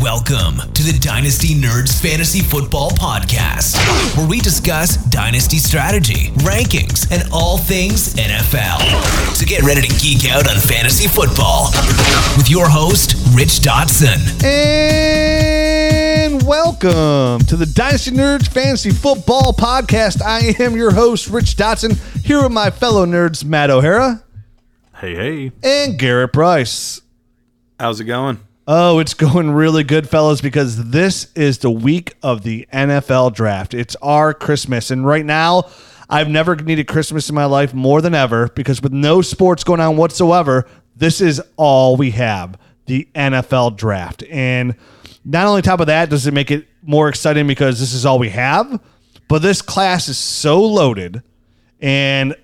Welcome to the Dynasty Nerds Fantasy Football Podcast, where we discuss dynasty strategy, rankings, and all things NFL. So get ready to geek out on fantasy football with your host, Rich Dotson. And welcome to the Dynasty Nerds Fantasy Football Podcast. I am your host, Rich Dotson, here with my fellow nerds, Matt O'Hara Hey, hey. and Garrett Price. How's it going? Oh, it's going really good, fellas, because this is the week of the NFL draft. It's our Christmas. And right now, I've never needed Christmas in my life more than ever because with no sports going on whatsoever, this is all we have the NFL draft. And not only top of that, does it make it more exciting because this is all we have, but this class is so loaded and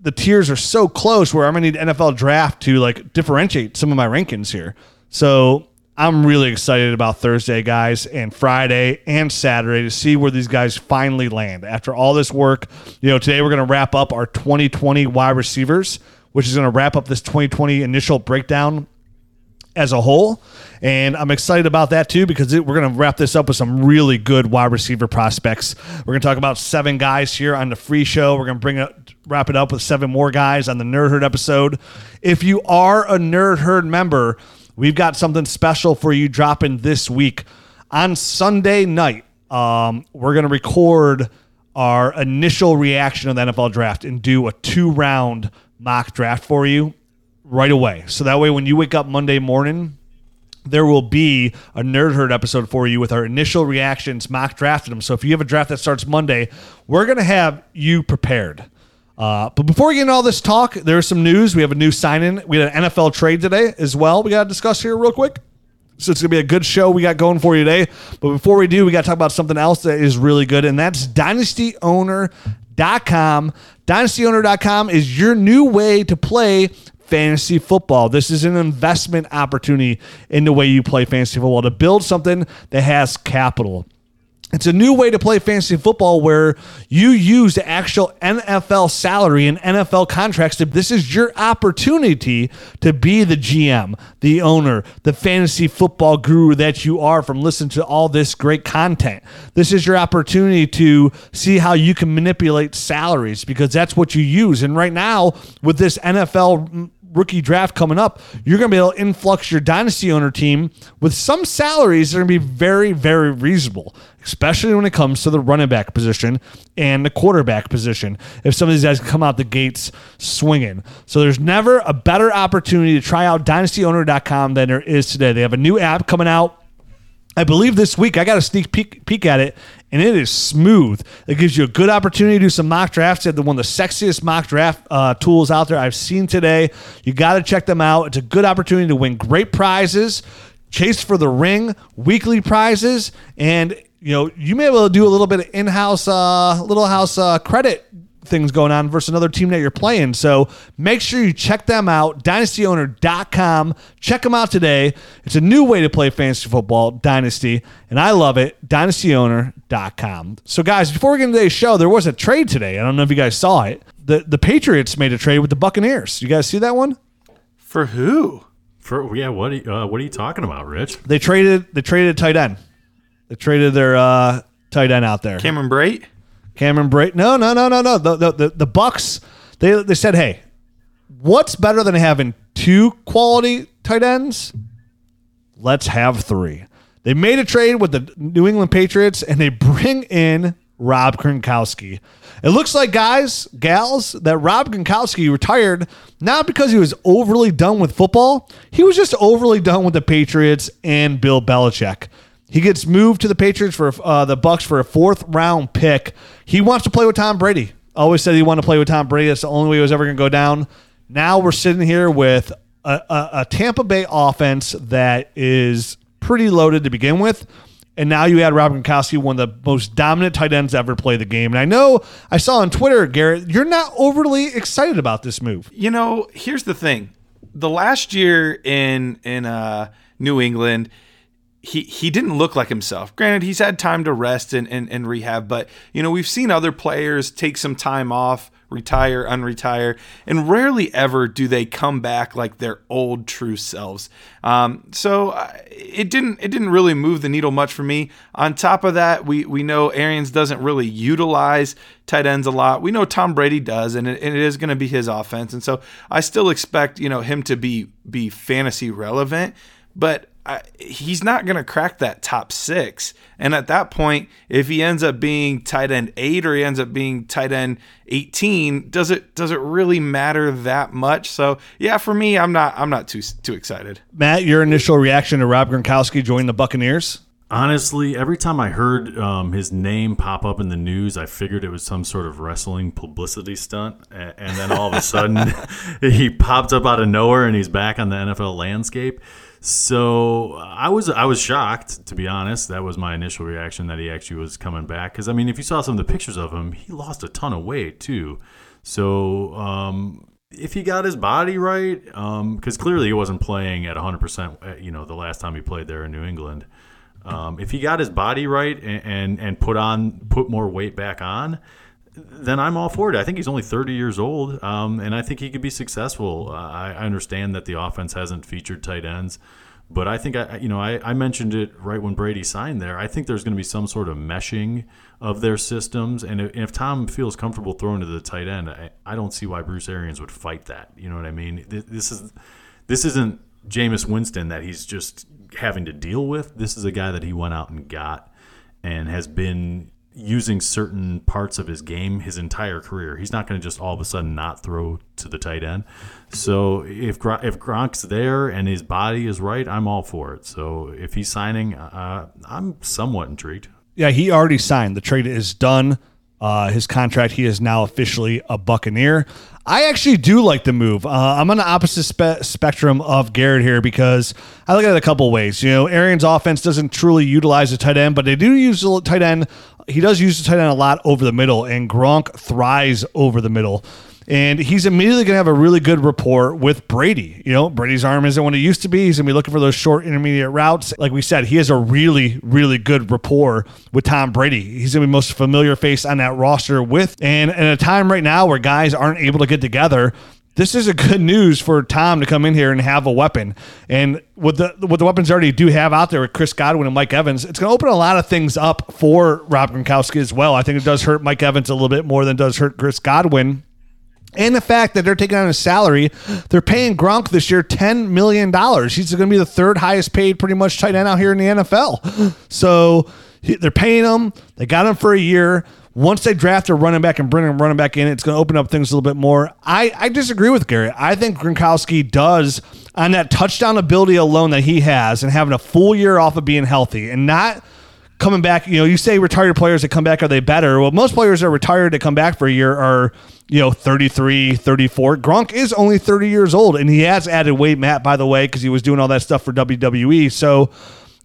the tiers are so close where I'm gonna need NFL draft to like differentiate some of my rankings here. So I'm really excited about Thursday, guys, and Friday and Saturday to see where these guys finally land. After all this work, you know, today we're gonna wrap up our 2020 wide receivers, which is gonna wrap up this 2020 initial breakdown as a whole. And I'm excited about that too because we're going to wrap this up with some really good wide receiver prospects. We're going to talk about seven guys here on the free show. We're going to bring it, wrap it up with seven more guys on the Nerd Herd episode. If you are a Nerd Herd member, we've got something special for you dropping this week on Sunday night. Um, we're going to record our initial reaction of the NFL draft and do a two round mock draft for you right away. So that way, when you wake up Monday morning, there will be a Nerd Herd episode for you with our initial reactions, mock drafted them. So if you have a draft that starts Monday, we're going to have you prepared. Uh, but before we get into all this talk, there's some news. We have a new sign in. We had an NFL trade today as well. We got to discuss here real quick. So it's going to be a good show we got going for you today. But before we do, we got to talk about something else that is really good, and that's dynastyowner.com. Dynastyowner.com is your new way to play fantasy football. This is an investment opportunity in the way you play fantasy football to build something that has capital. It's a new way to play fantasy football where you use the actual NFL salary and NFL contracts. To, this is your opportunity to be the GM, the owner, the fantasy football guru that you are from listening to all this great content. This is your opportunity to see how you can manipulate salaries because that's what you use. And right now, with this NFL rookie draft coming up, you're going to be able to influx your dynasty owner team with some salaries that are going to be very, very reasonable, especially when it comes to the running back position and the quarterback position. If some of these guys come out the gates swinging. So there's never a better opportunity to try out dynastyowner.com than there is today. They have a new app coming out. I believe this week I got a sneak peek, peek at it, and it is smooth. It gives you a good opportunity to do some mock drafts. They have the one of the sexiest mock draft uh, tools out there I've seen today. You got to check them out. It's a good opportunity to win great prizes, chase for the ring, weekly prizes, and you know you may be able to do a little bit of in-house, uh, little house uh, credit things going on versus another team that you're playing. So make sure you check them out. DynastyOwner.com. Check them out today. It's a new way to play fantasy football, Dynasty, and I love it. DynastyOwner.com. So, guys, before we get into today's show, there was a trade today. I don't know if you guys saw it. The, the Patriots made a trade with the Buccaneers. You guys see that one? For who? For yeah, what are you, uh, what are you talking about, Rich? They traded they traded tight end. They traded their uh, tight end out there. Cameron Brate? Cameron Brate. No, no, no, no, no. The, the, the, the Bucs, they, they said, hey, what's better than having two quality tight ends? Let's have three. They made a trade with the New England Patriots and they bring in Rob Gronkowski. It looks like, guys, gals, that Rob Gronkowski retired not because he was overly done with football. He was just overly done with the Patriots and Bill Belichick. He gets moved to the Patriots for uh, the Bucs for a fourth round pick. He wants to play with Tom Brady. Always said he wanted to play with Tom Brady. That's the only way he was ever going to go down. Now we're sitting here with a, a, a Tampa Bay offense that is pretty loaded to begin with. And now you add Rob Gronkowski, one of the most dominant tight ends ever play the game. And I know I saw on Twitter, Garrett, you're not overly excited about this move. You know, here's the thing. The last year in in uh, New England, he he didn't look like himself. Granted, he's had time to rest and, and, and rehab, but you know, we've seen other players take some time off, retire, unretire, and rarely ever do they come back like their old true selves. Um, so uh, it didn't it didn't really move the needle much for me. On top of that, we we know Arians doesn't really utilize tight ends a lot. We know Tom Brady does, and it, and it is going to be his offense, and so I still expect you know him to be be fantasy relevant, but I, he's not going to crack that top six. And at that point, if he ends up being tight end eight or he ends up being tight end eighteen, does it does it really matter that much? So yeah, for me, I'm not I'm not too too excited. Matt, your initial reaction to Rob Gronkowski joining the Buccaneers? Honestly, every time I heard um, his name pop up in the news, I figured it was some sort of wrestling publicity stunt. And, and then all of a sudden, he popped up out of nowhere and he's back on the NFL landscape. So I was I was shocked to be honest. That was my initial reaction that he actually was coming back. Because I mean, if you saw some of the pictures of him, he lost a ton of weight too. So um, if he got his body right, because um, clearly he wasn't playing at 100. percent uh, You know, the last time he played there in New England. Um, if he got his body right and, and and put on put more weight back on, then I'm all for it. I think he's only 30 years old, um, and I think he could be successful. Uh, I, I, understand that the offense hasn't featured tight ends, but I think I, you know, I, I mentioned it right when Brady signed there. I think there's going to be some sort of meshing of their systems, and if, and if Tom feels comfortable throwing to the tight end, I, I, don't see why Bruce Arians would fight that. You know what I mean? This is this isn't Jameis Winston that he's just having to deal with. This is a guy that he went out and got and has been using certain parts of his game his entire career. He's not going to just all of a sudden not throw to the tight end. So if if Gronk's there and his body is right, I'm all for it. So if he's signing, uh, I'm somewhat intrigued. Yeah, he already signed. The trade is done. Uh, his contract, he is now officially a Buccaneer. I actually do like the move. Uh, I'm on the opposite spe- spectrum of Garrett here because I look at it a couple ways. You know, Arians' offense doesn't truly utilize the tight end, but they do use the tight end. He does use the tight end a lot over the middle, and Gronk thrives over the middle and he's immediately going to have a really good rapport with Brady. You know, Brady's arm isn't what it used to be. He's going to be looking for those short intermediate routes. Like we said, he has a really, really good rapport with Tom Brady. He's going to be most familiar face on that roster with. And in a time right now where guys aren't able to get together, this is a good news for Tom to come in here and have a weapon. And with the with the weapons already do have out there with Chris Godwin and Mike Evans, it's going to open a lot of things up for Rob Gronkowski as well. I think it does hurt Mike Evans a little bit more than does hurt Chris Godwin and the fact that they're taking on a salary, they're paying Gronk this year ten million dollars. He's going to be the third highest paid, pretty much tight end out here in the NFL. So they're paying him. They got him for a year. Once they draft a running back and bring him running back in, it's going to open up things a little bit more. I, I disagree with Gary. I think Gronkowski does on that touchdown ability alone that he has, and having a full year off of being healthy, and not coming back. You know, you say retired players that come back are they better? Well, most players that are retired that come back for a year are you know 33 34 gronk is only 30 years old and he has added weight matt by the way because he was doing all that stuff for wwe so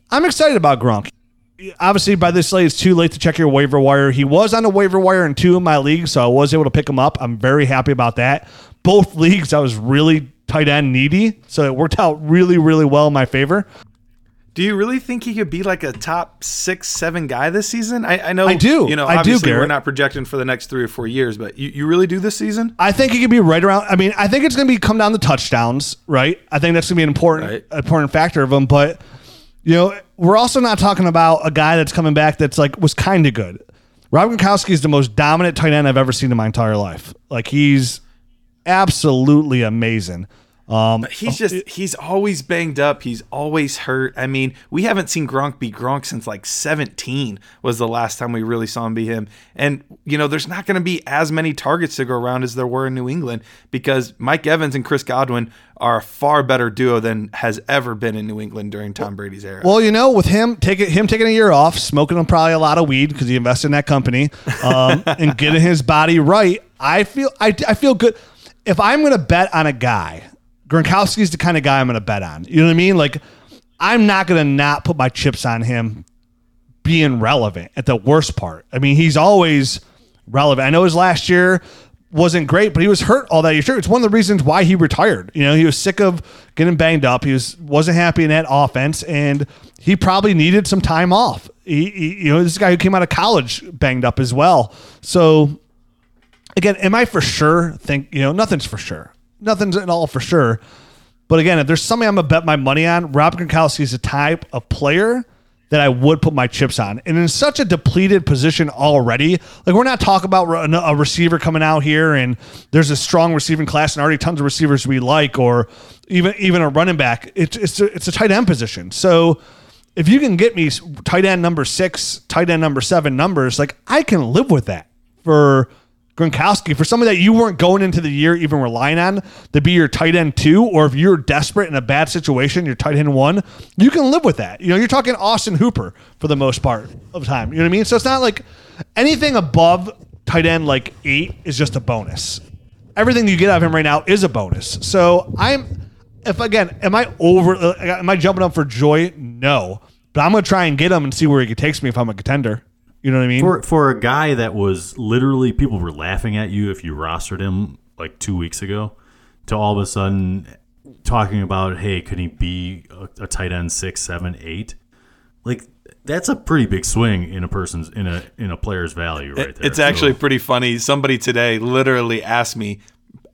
i'm excited about gronk obviously by this late it's too late to check your waiver wire he was on the waiver wire in two of my leagues so i was able to pick him up i'm very happy about that both leagues i was really tight end needy so it worked out really really well in my favor do you really think he could be like a top six, seven guy this season? I, I know I do. You know, I obviously do, we're not projecting for the next three or four years, but you, you really do this season? I think he could be right around. I mean, I think it's going to be come down to touchdowns, right? I think that's going to be an important Right. important factor of him. But you know, we're also not talking about a guy that's coming back that's like was kind of good. Rob Gronkowski is the most dominant tight end I've ever seen in my entire life. Like he's absolutely amazing. Um, He's just, he's always banged up. He's always hurt. I mean, we haven't seen Gronk be Gronk since like 17 was the last time we really saw him be him. And, you know, there's not going to be as many targets to go around as there were in New England because Mike Evans and Chris Godwin are a far better duo than has ever been in New England during Tom Brady's era. Well, you know, with him taking him taking a year off, smoking probably a lot of weed because he invested in that company, um, and getting his body right, I feel I, I feel good. If I'm going to bet on a guy, Gronkowski's the kind of guy I'm going to bet on. You know what I mean? Like, I'm not going to not put my chips on him being relevant at the worst part. I mean, he's always relevant. I know his last year wasn't great, but he was hurt all that year. Sure, it's one of the reasons why he retired. You know, he was sick of getting banged up. He was wasn't happy in that offense, and he probably needed some time off. He, he, you know, this guy who came out of college banged up as well. So, again, am I for sure? Think you know, nothing's for sure. Nothing's at all for sure. But again, if there's something I'm gonna bet my money on, Rob Gronkowski is a type of player that I would put my chips on. And in such a depleted position already, like we're not talking about a receiver coming out here and there's a strong receiving class and already tons of receivers we like, or even even a running back. It's it's a, it's a tight end position. So if you can get me tight end number six, tight end number seven numbers, like I can live with that for Gronkowski for somebody that you weren't going into the year even relying on to be your tight end two, or if you're desperate in a bad situation, your tight end one, you can live with that. You know, you're talking Austin Hooper for the most part of time. You know what I mean? So it's not like anything above tight end like eight is just a bonus. Everything you get out of him right now is a bonus. So I'm, if again, am I over? Uh, am I jumping up for joy? No, but I'm gonna try and get him and see where he takes me if I'm a contender. You know what I mean? For for a guy that was literally people were laughing at you if you rostered him like two weeks ago, to all of a sudden talking about, hey, could he be a, a tight end six, seven, eight? Like that's a pretty big swing in a person's in a in a player's value right there. It's actually so, pretty funny. Somebody today literally asked me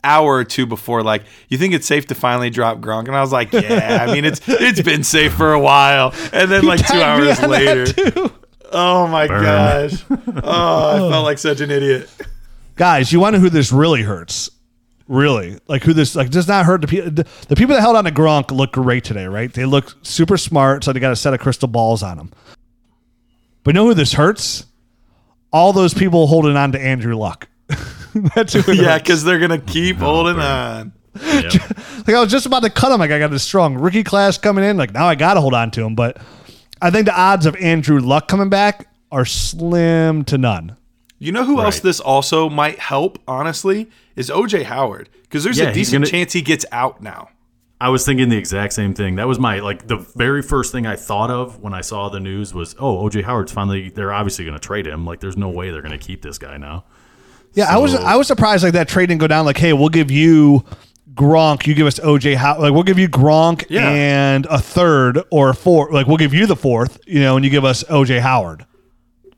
hour or two before, like, you think it's safe to finally drop Gronk? And I was like, yeah, I mean, it's it's been safe for a while. And then like two hours later, Oh my Burn. gosh. Oh, I felt oh. like such an idiot. Guys, you want to know who this really hurts? Really, like who this like does not hurt the people. The people that held on to Gronk look great today, right? They look super smart, so they got a set of crystal balls on them. But know who this hurts? All those people holding on to Andrew Luck. That's who yeah, because they're gonna keep oh, holding on. Yep. like I was just about to cut him. Like I got this strong rookie class coming in. Like now I got to hold on to him, but I think the odds of Andrew Luck coming back are slim to none. You know who right. else this also might help, honestly, is OJ Howard. Because there's yeah, a decent gonna, chance he gets out now. I was thinking the exact same thing. That was my like the very first thing I thought of when I saw the news was, oh, OJ Howard's finally they're obviously gonna trade him. Like there's no way they're gonna keep this guy now. Yeah, so, I was I was surprised like that trade didn't go down like, hey, we'll give you Gronk, you give us OJ How like we'll give you Gronk yeah. and a third or a fourth. Like we'll give you the fourth, you know, and you give us OJ Howard.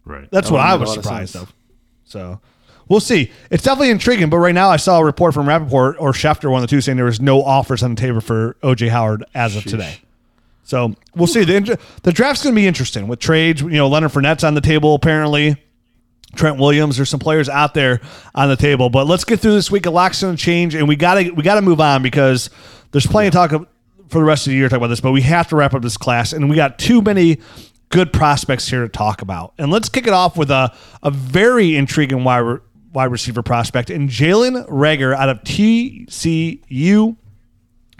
Right. That's that what I was surprised of, of. So we'll see. It's definitely intriguing, but right now I saw a report from Rapoport or Schefter, one of the two, saying there was no offers on the table for OJ Howard as of Sheesh. today. So we'll see. The, the draft's going to be interesting with trades. You know, Leonard Fournette's on the table apparently. Trent Williams. There's some players out there on the table, but let's get through this week. Lot's going to change, and we got to we got to move on because there's plenty of talk for the rest of the year to talk about this. But we have to wrap up this class, and we got too many good prospects here to talk about. And let's kick it off with a a very intriguing wide wide receiver prospect and Jalen Reagor out of TCU.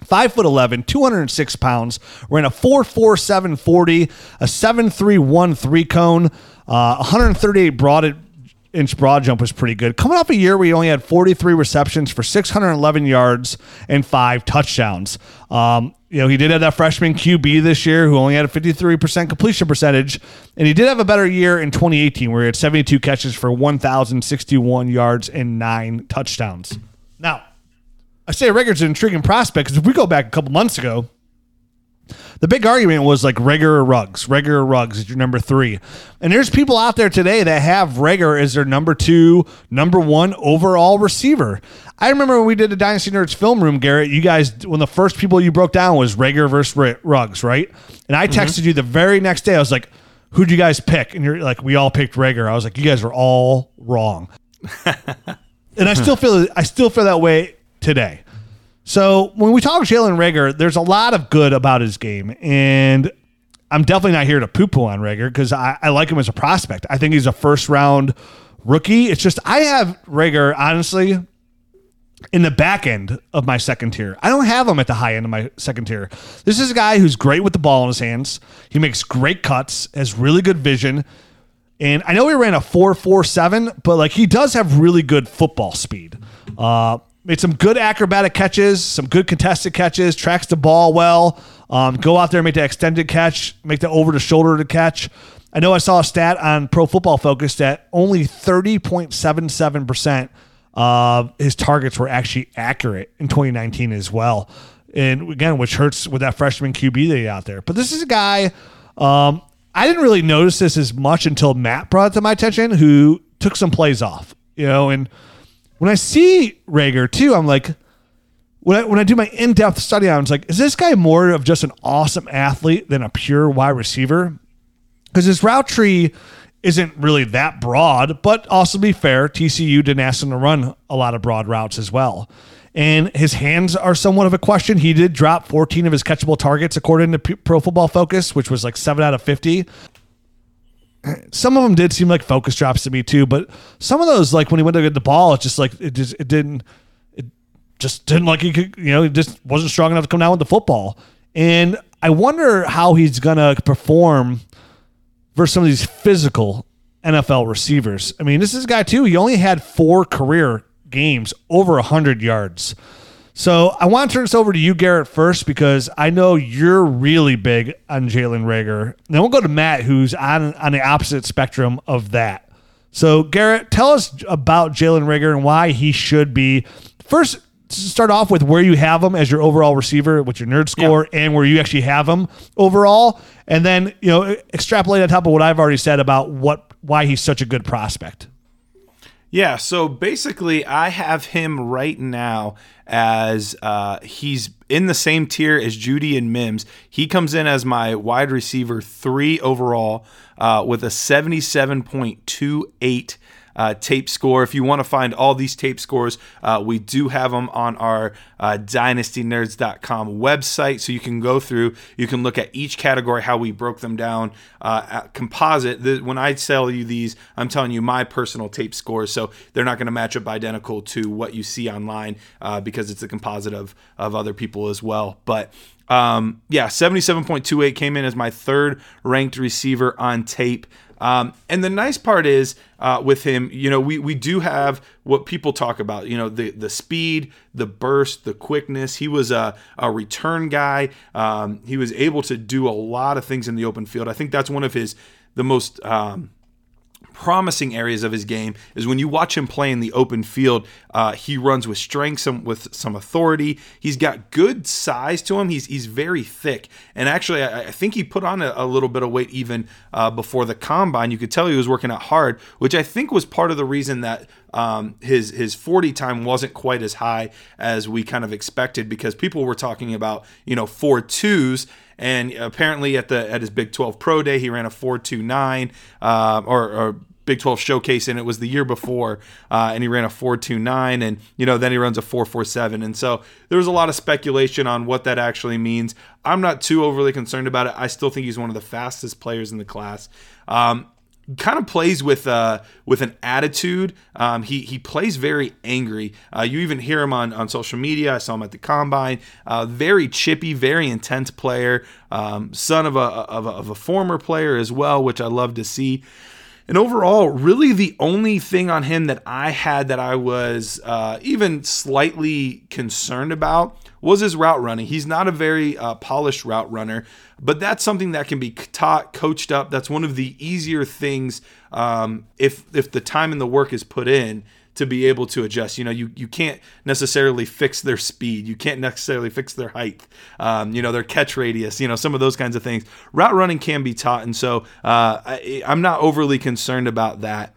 Five foot 11, 206 pounds. Ran a 4.4740, a 7.313 cone, uh, 138 broad inch broad jump was pretty good. Coming off a year where he only had 43 receptions for 611 yards and five touchdowns. Um, you know, he did have that freshman QB this year who only had a 53% completion percentage. And he did have a better year in 2018 where he had 72 catches for 1,061 yards and nine touchdowns. Now, I say Reagor's an intriguing prospect because if we go back a couple months ago, the big argument was like Ruggs. Reagor or Ruggs is your number three. And there's people out there today that have Reagor as their number two, number one overall receiver. I remember when we did the Dynasty Nerds film room, Garrett, you guys, when the first people you broke down was Reagor versus Ruggs, right? And I texted mm-hmm. you the very next day. I was like, who'd you guys pick? And you're like, we all picked Reagor. I was like, you guys were all wrong. and I still feel I still feel that way today. So when we talk Jalen Reagor, there's a lot of good about his game, and I'm definitely not here to poo poo on Reagor because I, I, like him as a prospect. I think he's a first round rookie. It's just I have Reagor honestly in the back end of my second tier. I don't have him at the high end of my second tier. This is a guy who's great with the ball in his hands. He makes great cuts, has really good vision. And I know he ran a 4.47, but like he does have really good football speed. Uh, made some good acrobatic catches, some good contested catches, tracks the ball well. Um, go out there and make that extended catch, make the over the shoulder to catch. I know I saw a stat on Pro Football Focus that only 30.77% of his targets were actually accurate in 2019 as well. And again, which hurts with that freshman QB that he out there. But this is a guy. Um, I didn't really notice this as much until Matt brought it to my attention, who took some plays off. You know, and when I see Reagor too, I'm like, when I, when I do my in depth study him, it's like, is this guy more of just an awesome athlete than a pure wide receiver? Because his route tree isn't really that broad, but also be fair, TCU didn't ask him to run a lot of broad routes as well. And his hands are somewhat of a question. He did drop 14 of his catchable targets according to Pro Football Focus, which was like 7 out of 50. Some of them did seem like focus drops to me too, but some of those, like when he went to get the ball, it's just like it just it didn't it just didn't like he could, you know, just wasn't strong enough to come down with the football. And I wonder how he's gonna perform versus some of these physical NFL receivers. I mean, this is a guy too. He only had four career games over 100 yards. So I want to turn this over to you, Garrett, first because I know you're really big on Jalen Reagor. Then we'll go to Matt, who's on on the opposite spectrum of that. So Garrett, tell us about Jalen Reagor and why he should be first. Start off with where you have him as your overall receiver, what's your nerd score, yeah. and where you actually have him overall, and then you know extrapolate on top of what I've already said about what why he's such a good prospect. Yeah, so basically, I have him right now as uh, he's in the same tier as Jeudy and Mims. He comes in as my wide receiver three overall uh, with a 77.28 uh, tape score. If you want to find all these tape scores, uh, we do have them on our uh, dynastynerds.com website. So you can go through, you can look at each category, how we broke them down. Uh, composite, the, when I sell you these, I'm telling you my personal tape scores. So they're not going to match up identical to what you see online uh, because it's a composite of, of other people as well. But um, yeah, 77.28 came in as my third ranked receiver on tape. Um, and the nice part is uh, with him, you know, we, we do have what people talk about, you know, the, the speed, the burst, the quickness. He was a, a return guy. Um, he was able to do a lot of things in the open field. I think that's one of his, the most, um, promising areas of his game is when you watch him play in the open field. Uh, he runs with strength, some with some authority. He's got good size to him. He's he's very thick, and actually, I, I think he put on a, a, little bit of weight even uh, before the combine. You could tell he was working out hard, which I think was part of the reason that um, his his 40 time wasn't quite as high as we kind of expected because people were talking about you know four twos and apparently at the at his Big 12 Pro Day, he ran a 4.29 uh, or, or Big 12 showcase, and it was the year before, uh, and he ran a 4.29, and you know then he runs a 4.47, and so there was a lot of speculation on what that actually means. I'm not too overly concerned about it. I still think he's one of the fastest players in the class. Um, kind of plays with uh, with an attitude. Um, he he plays very angry. Uh, you even hear him on, on social media. I saw him at the combine. Uh, very chippy, very intense player. Um, son of a, of a of a former player as well, which I love to see. And overall, really the only thing on him that I had that I was uh, even slightly concerned about was his route running. He's not a very uh, polished route runner, but that's something that can be taught, coached up. That's one of the easier things um, if if the time and the work is put in to be able to adjust. You know, you you can't necessarily fix their speed. You can't necessarily fix their height. Um, you know, their catch radius. You know, some of those kinds of things. Route running can be taught, and so uh, I, I'm not overly concerned about that.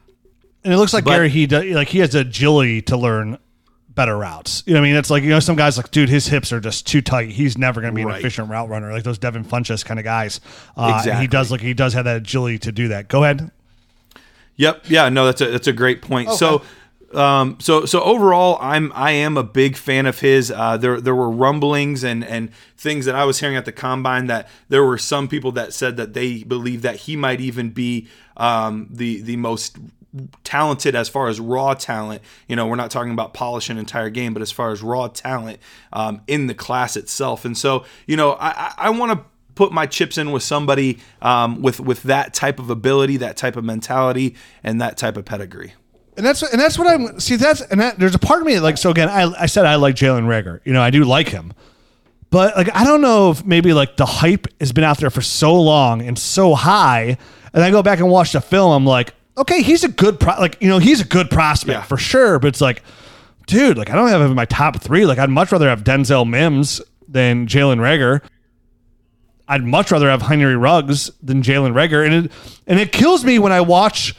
And it looks like but, Gary, he does, like he has agility to learn better routes. You know, I mean, it's like you know, some guys like, dude, his hips are just too tight. He's never going to be right. an efficient route runner, like those Devin Funchess kind of guys. Uh, exactly. He does like he does have that agility to do that. Go ahead. Yep. Yeah. No, that's a that's a great point. Okay. So. Um, so so overall, I'm I am a big fan of his. Uh, there there were rumblings and and things that I was hearing at the combine that there were some people that said that they believe that he might even be um, the the most talented as far as raw talent. You know, we're not talking about polish an entire game, but as far as raw talent um, in the class itself. And so, you know, I, I want to put my chips in with somebody um, with with that type of ability, that type of mentality, and that type of pedigree. And that's and that's what I'm see. That's and that, there's a part of me that like so again. I I said I like Jalen Reagor. You know, I do like him. But like I don't know if maybe like the hype has been out there for so long and so high, and I go back and watch the film. I'm like, okay, he's a good pro- like you know he's a good prospect yeah. for sure, but it's like dude, like I don't have him in my top three. Like I'd much rather have Denzel Mims than Jalen Reagor. I'd much rather have Henry Ruggs than Jalen Reagor, and it and it kills me when I watch.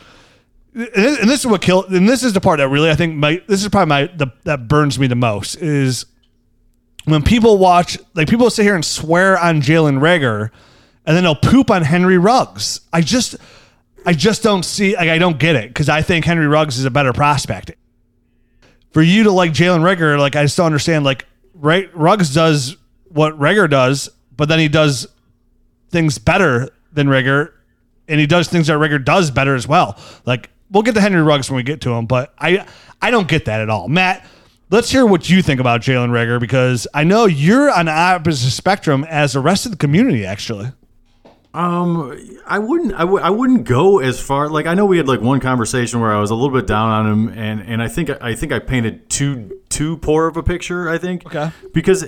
And this is what kill. And this is the part that really I think my this is probably my the that burns me the most is when people watch like people sit here and swear on Jalen Reagor, and then they'll poop on Henry Ruggs. I just I just don't see like I don't get it because I think Henry Ruggs is a better prospect. For you to like Jalen Reagor, like I don't understand. Like right, Ruggs does what Reagor does, but then he does things better than Reagor, and he does things that Reagor does better as well. Like we'll get to Henry Ruggs when we get to him, but I I don't get that at all. Matt, let's hear what you think about Jalen Reagor because I know you're on the opposite spectrum as the rest of the community. Actually, Um, I wouldn't. I w- I wouldn't go as far. Like I know we had like one conversation where I was a little bit down on him, and and I think I think I painted too too poor of a picture. I think. Okay. Because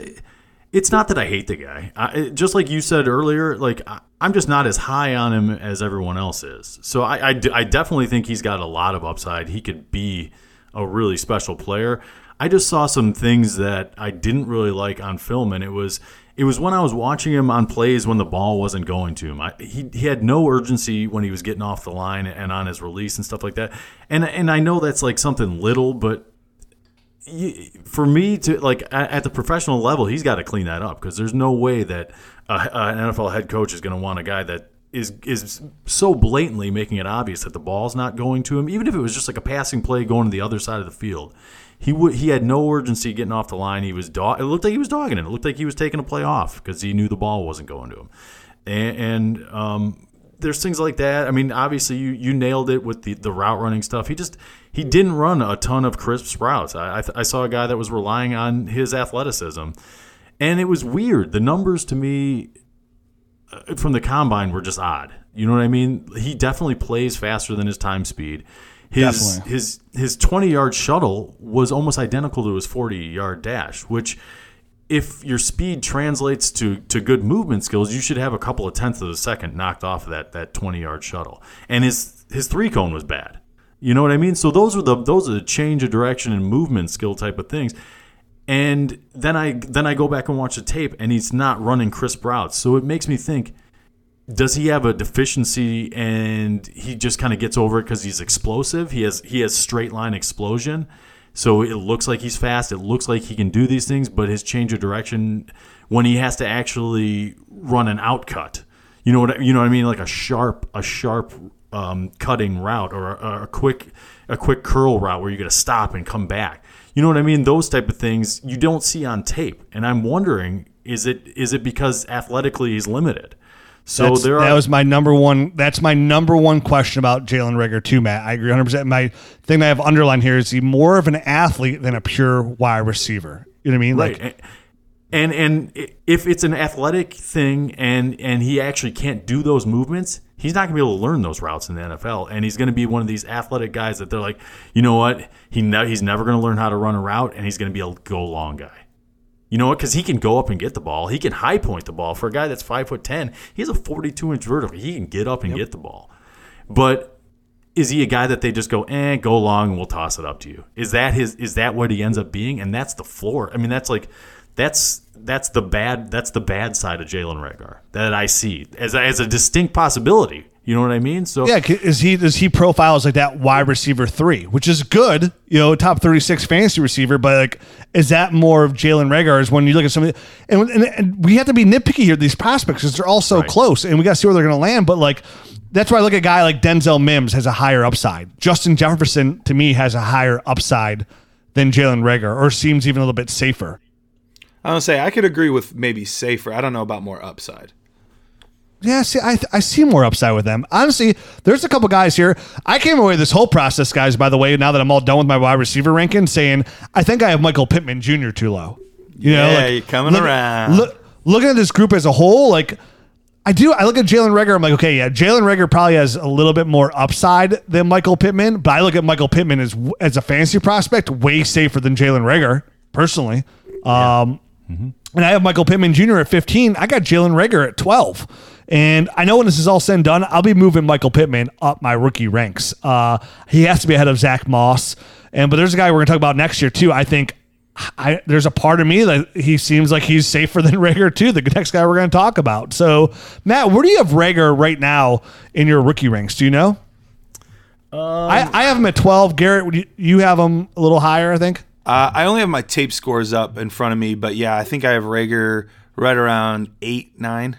it's not that I hate the guy. I, just like you said earlier, like I, I'm just not as high on him as everyone else is. So I I, definitely think he's got a lot of upside. He could be a really special player. I just saw some things that I didn't really like on film, and it was it was when I was watching him on plays when the ball wasn't going to him. I, he he had no urgency when he was getting off the line and on his release and stuff like that. And and I know that's like something little, but for me to like at the professional level, he's got to clean that up because there's no way that a, an NFL head coach is going to want a guy that is is so blatantly making it obvious that the ball's not going to him, even if it was just like a passing play going to the other side of the field. He would he had no urgency getting off the line. He was dog. It looked like he was dogging it. It looked like he was taking a play off because he knew the ball wasn't going to him. And, and um, there's things like that. I mean, obviously you you nailed it with the the route running stuff. He just he didn't run a ton of crisp routes. I I, I saw a guy that was relying on his athleticism, and it was weird. The numbers to me uh, from the combine were just odd. You know what I mean? He definitely plays faster than his time speed. His Definitely. his his 20 yard shuttle was almost identical to his 40 yard dash, which if your speed translates to to good movement skills, you should have a couple of tenths of a second knocked off of that that 20 yard shuttle. And his his three cone was bad. You know what I mean? So those are the those are the change of direction and movement skill type of things. And then I then I go back and watch the tape, and he's not running crisp routes. So it makes me think: Does he have a deficiency, and he just kind of gets over it because he's explosive? He has he has straight line explosion, so it looks like he's fast. It looks like he can do these things, but his change of direction when he has to actually run an outcut, you know what you know what I mean, like a sharp a sharp um, cutting route or a, a quick a quick curl route where you're going to stop and come back. You know what I mean? Those type of things you don't see on tape, and I'm wondering is it is it because athletically he's limited? So That's- there are that was my number one. That's my number one question about Jalen Reagor too, Matt. I agree 100. percent My thing that I have underlined here is he more of an athlete than a pure wide receiver. You know what I mean? right. Like, and and if it's an athletic thing and and he actually can't do those movements, he's not going to be able to learn those routes in the NFL. And he's going to be one of these athletic guys that they're like, you know what? He ne- he's never going to learn how to run a route, and he's going to be a go long guy. You know what? Because he can go up and get the ball. He can high point the ball. For a guy that's five foot ten, he has a forty-two inch vertical. He can get up and get the ball. But is he a guy that they just go, eh, go long and we'll toss it up to you? Is that his? Is that what he ends up being? And that's the floor. I mean, that's like, that's that's the bad. That's the bad side of Jalen Reagor that I see as a, as a distinct possibility. You know what I mean? So yeah, is he does he profile as like that wide receiver three, which is good, you know, top 36 fantasy receiver, but like, is that more of Jalen Reagor? Is when you look at some of the, and, and, and we have to be nitpicky here, these prospects, because they're all so Right. close, and we got to see where they're going to land. But like, that's why I look at a guy like Denzel Mims has a higher upside. Justin Jefferson to me has a higher upside than Jalen Reagor, or seems even a little bit safer. I don't say I could agree with maybe safer. I don't know about more upside. Yeah, see, I, I see more upside with them. Honestly, there's a couple guys here. I came away this whole process, guys, by the way, now that I'm all done with my wide receiver ranking, saying I think I have Michael Pittman Jr. too low. You know, Yeah, you're coming around. Look, looking at this group as a whole, like I do, I look at Jalen Reagor. I'm like, okay, yeah, Jalen Reagor probably has a little bit more upside than Michael Pittman, but I look at Michael Pittman as as a fantasy prospect way safer than Jalen Reagor personally. Um, and I have Michael Pittman Jr. at 15. I got Jalen Reagor at 12. And I know when this is all said and done, I'll be moving Michael Pittman up my rookie ranks. Uh, he has to be ahead of Zach Moss. And but there's a guy we're going to talk about next year too. I think I, there's a part of me that he seems like he's safer than Reagor too. The next guy we're going to talk about. So Matt, where do you have Reagor right now in your rookie ranks? Do you know? I, I have him at 12. Garrett, you have him a little higher, I think. Uh, I only have my tape scores up in front of me, but yeah, I think I have Reagor right around eight, nine.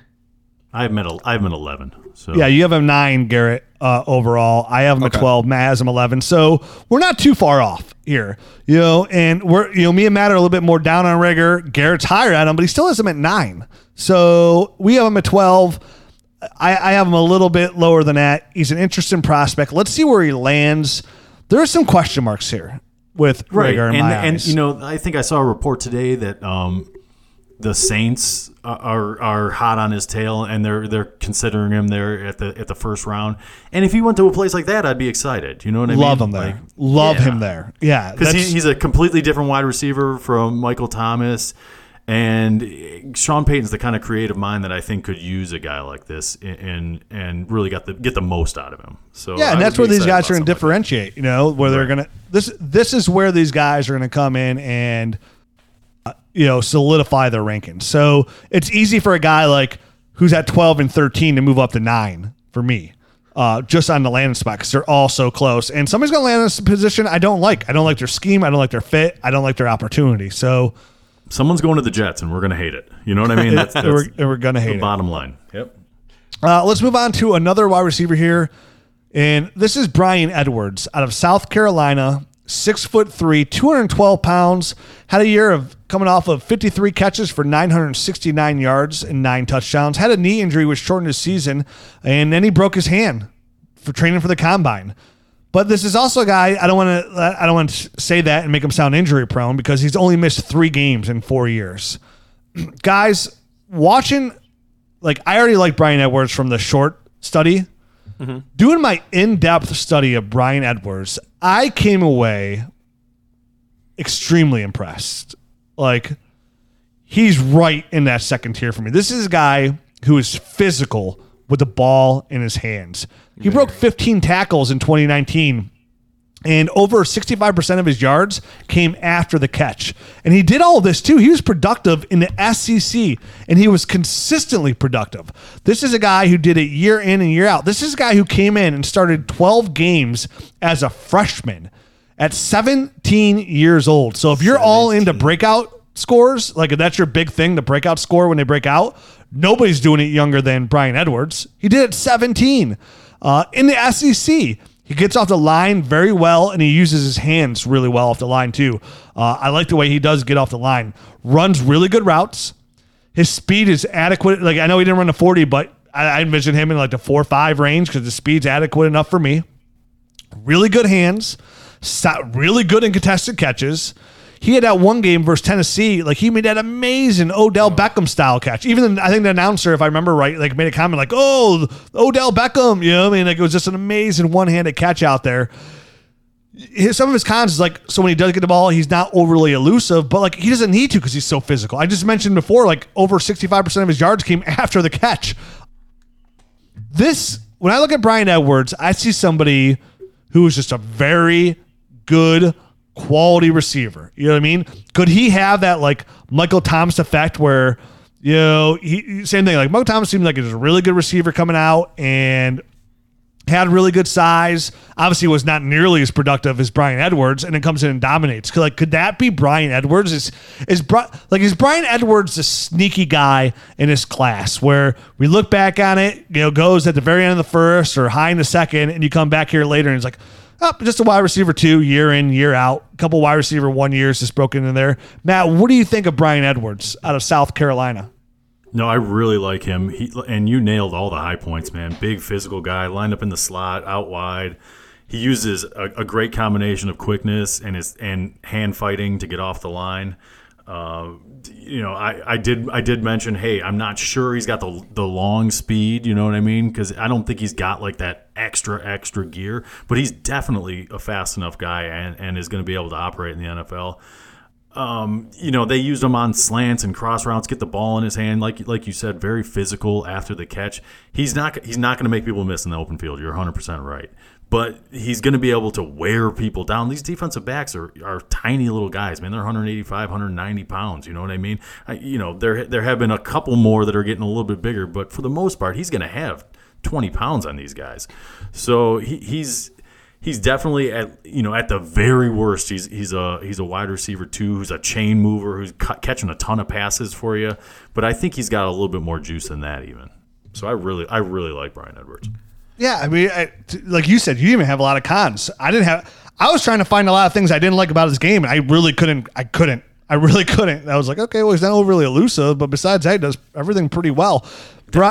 I have him at a, I have him at eleven. So Yeah, you have him nine, Garrett, uh, overall. I have him at Okay. 12. Matt has him 11. So we're not too far off here, you know, and we're, you know, me and Matt are a little bit more down on Reagor. Garrett's higher at him, but he still has him at nine. So we have him at 12. I, I have him a little bit lower than that. He's an interesting prospect. Let's see where he lands. There are some question marks here with right. In and and you know, I think I saw a report today that um, the Saints are, are are hot on his tail, and they're they're considering him there at the at the first round. And if he went to a place like that, I'd be excited. You know what I mean? love mean? him there. Like, love yeah. him there. Yeah, because that's- he's a completely different wide receiver from Michael Thomas. And Sean Payton's the kind of creative mind that I think could use a guy like this and and, really got the get the most out of him. So Yeah, and that's where these guys are going to like differentiate. You know, where they're going to this. This is where these guys are going to come in and uh, you know solidify their rankings. So it's easy for a guy like who's at twelve and thirteen to move up to nine for me. Uh, just on the landing spot because they're all so close, and somebody's going to land in a position I don't like. I don't like their scheme. I don't like their fit. I don't like their opportunity. So Someone's going to the Jets, and we're going to hate it. You know what I mean? That's, that's we're, we're going to hate the it. bottom line. Yep. Uh, let's move on to another wide receiver here, and this is Bryan Edwards out of South Carolina. Six foot three, 212 pounds. Had a year of coming off of 53 catches for 969 yards and nine touchdowns. Had a knee injury which shortened his season, and then he broke his hand for training for the combine. But this is also a guy I don't want to I don't want to say that and make him sound injury prone because he's only missed three games in four years. Guys, watching like I already like Bryan Edwards from the short study. Mm-hmm. Doing my in-depth study of Bryan Edwards, I came away extremely impressed. Like he's right in that second tier for me. This is a guy who is physical with the ball in his hands. He broke 15 tackles in 2019 and over 65% of his yards came after the catch. And he did all of this too. He was productive in the SEC and he was consistently productive. This is a guy who did it year in and year out. This is a guy who came in and started 12 games as a freshman at 17 years old. So if you're all into breakout scores, like if that's your big thing, the breakout score when they break out, nobody's doing it younger than Bryan Edwards. He did it 17 uh, in the SEC. He gets off the line very well, and he uses his hands really well off the line too. Uh, I like the way he does get off the line. Runs really good routes. His speed is adequate. Like I know he didn't run a forty, but I, I envision him in like the four or five range because the speed's adequate enough for me. Really good hands. Really good in contested catches. He had that one game versus Tennessee. Like he made that amazing Odell oh. Beckham style catch. Even I think the announcer, if I remember right, like made a comment like, "Oh, Odell Beckham," you know. what I mean, like it was just an amazing one handed catch out there his, some of his cons is like so when he does get the ball, he's not overly elusive, but like he doesn't need to because he's so physical. I just mentioned before, like over sixty five percent of his yards came after the catch. This when I look at Brian Edwards, I see somebody who is just a very good quality receiver. You know what I mean? Could he have that like Michael Thomas effect where you know he same thing like Michael Thomas seemed like a really good receiver coming out and had really good size. Obviously, was not nearly as productive as Bryan Edwards, and then comes in and dominates. Like, could that be Bryan Edwards? Is is like is Bryan Edwards the sneaky guy in his class where we look back on it, you know, goes at the very end of the first or high in the second, and you come back here later and it's like, oh, just a wide receiver two, year in, year out, a couple wide receiver one years just broken in there. Matt, what do you think of Bryan Edwards out of South Carolina? No, I really like him. He and you nailed all the high points, man. Big physical guy, lined up in the slot, out wide. He uses a, a great combination of quickness and his and hand fighting to get off the line. You know, I, I did I did mention, hey, I'm not sure he's got the the long speed. You know what I mean? Because I don't think he's got like that extra extra gear, but he's definitely a fast enough guy and, and is going to be able to operate in the NFL um, you know, they used him on slants and cross routes, get the ball in his hand, like like you said, very physical after the catch. He's not he's not going to make people miss in the open field. You're 100 percent right. But he's going to be able to wear people down. These defensive backs are, are tiny little guys, man. They're 185, 190 pounds. You know what I mean? I, you know, there there have been a couple more that are getting a little bit bigger, but for the most part, he's going to have 20 pounds on these guys. So he, he's he's definitely at you know at the very worst he's he's a he's a wide receiver too who's a chain mover who's catching a ton of passes for you but I think he's got a little bit more juice than that even so I really I really like Bryan Edwards Yeah, I mean, I, t- like you said, you didn't even have a lot of cons. I didn't have. I was trying to find a lot of things I didn't like about his game, and I really couldn't. I couldn't. I really couldn't. I was like, okay, well, he's not overly elusive, but besides that, he does everything pretty well.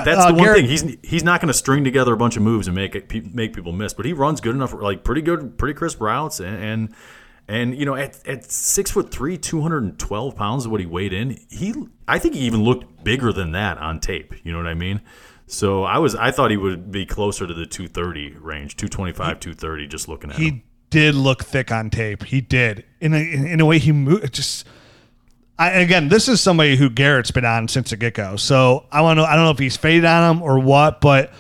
That's uh, the one Garrett- thing. He's he's not going to string together a bunch of moves and make it, make people miss, but he runs good enough, like pretty good, pretty crisp routes, and and, and you know at, at six foot three, two hundred and twelve pounds of what he weighed in, he I think he even looked bigger than that on tape. You know what I mean? So I was I thought he would be closer to the two thirty range, 225, 230, just looking at him. he did look thick on tape. He did in a, in, in a way he moved. Just I, again, this is somebody who Garrett's been on since the get go. So I want to. I don't know if he's faded on him or what, but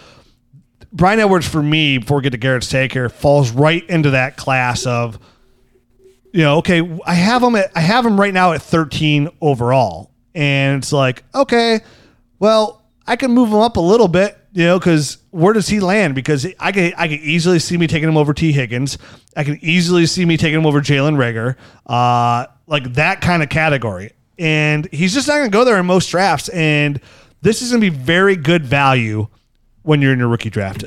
Bryan Edwards for me, before we get to Garrett's take here, falls right into that class of, you know, okay, I have him at I have him right now at 13 overall, and it's like, okay, well, I can move him up a little bit, you know, because where does he land? Because I can I can easily see me taking him over Tee Higgins. I can easily see me taking him over Jalen Reagor, uh, like that kind of category. And he's just not going to go there in most drafts. And this is going to be very good value when you're in your rookie draft.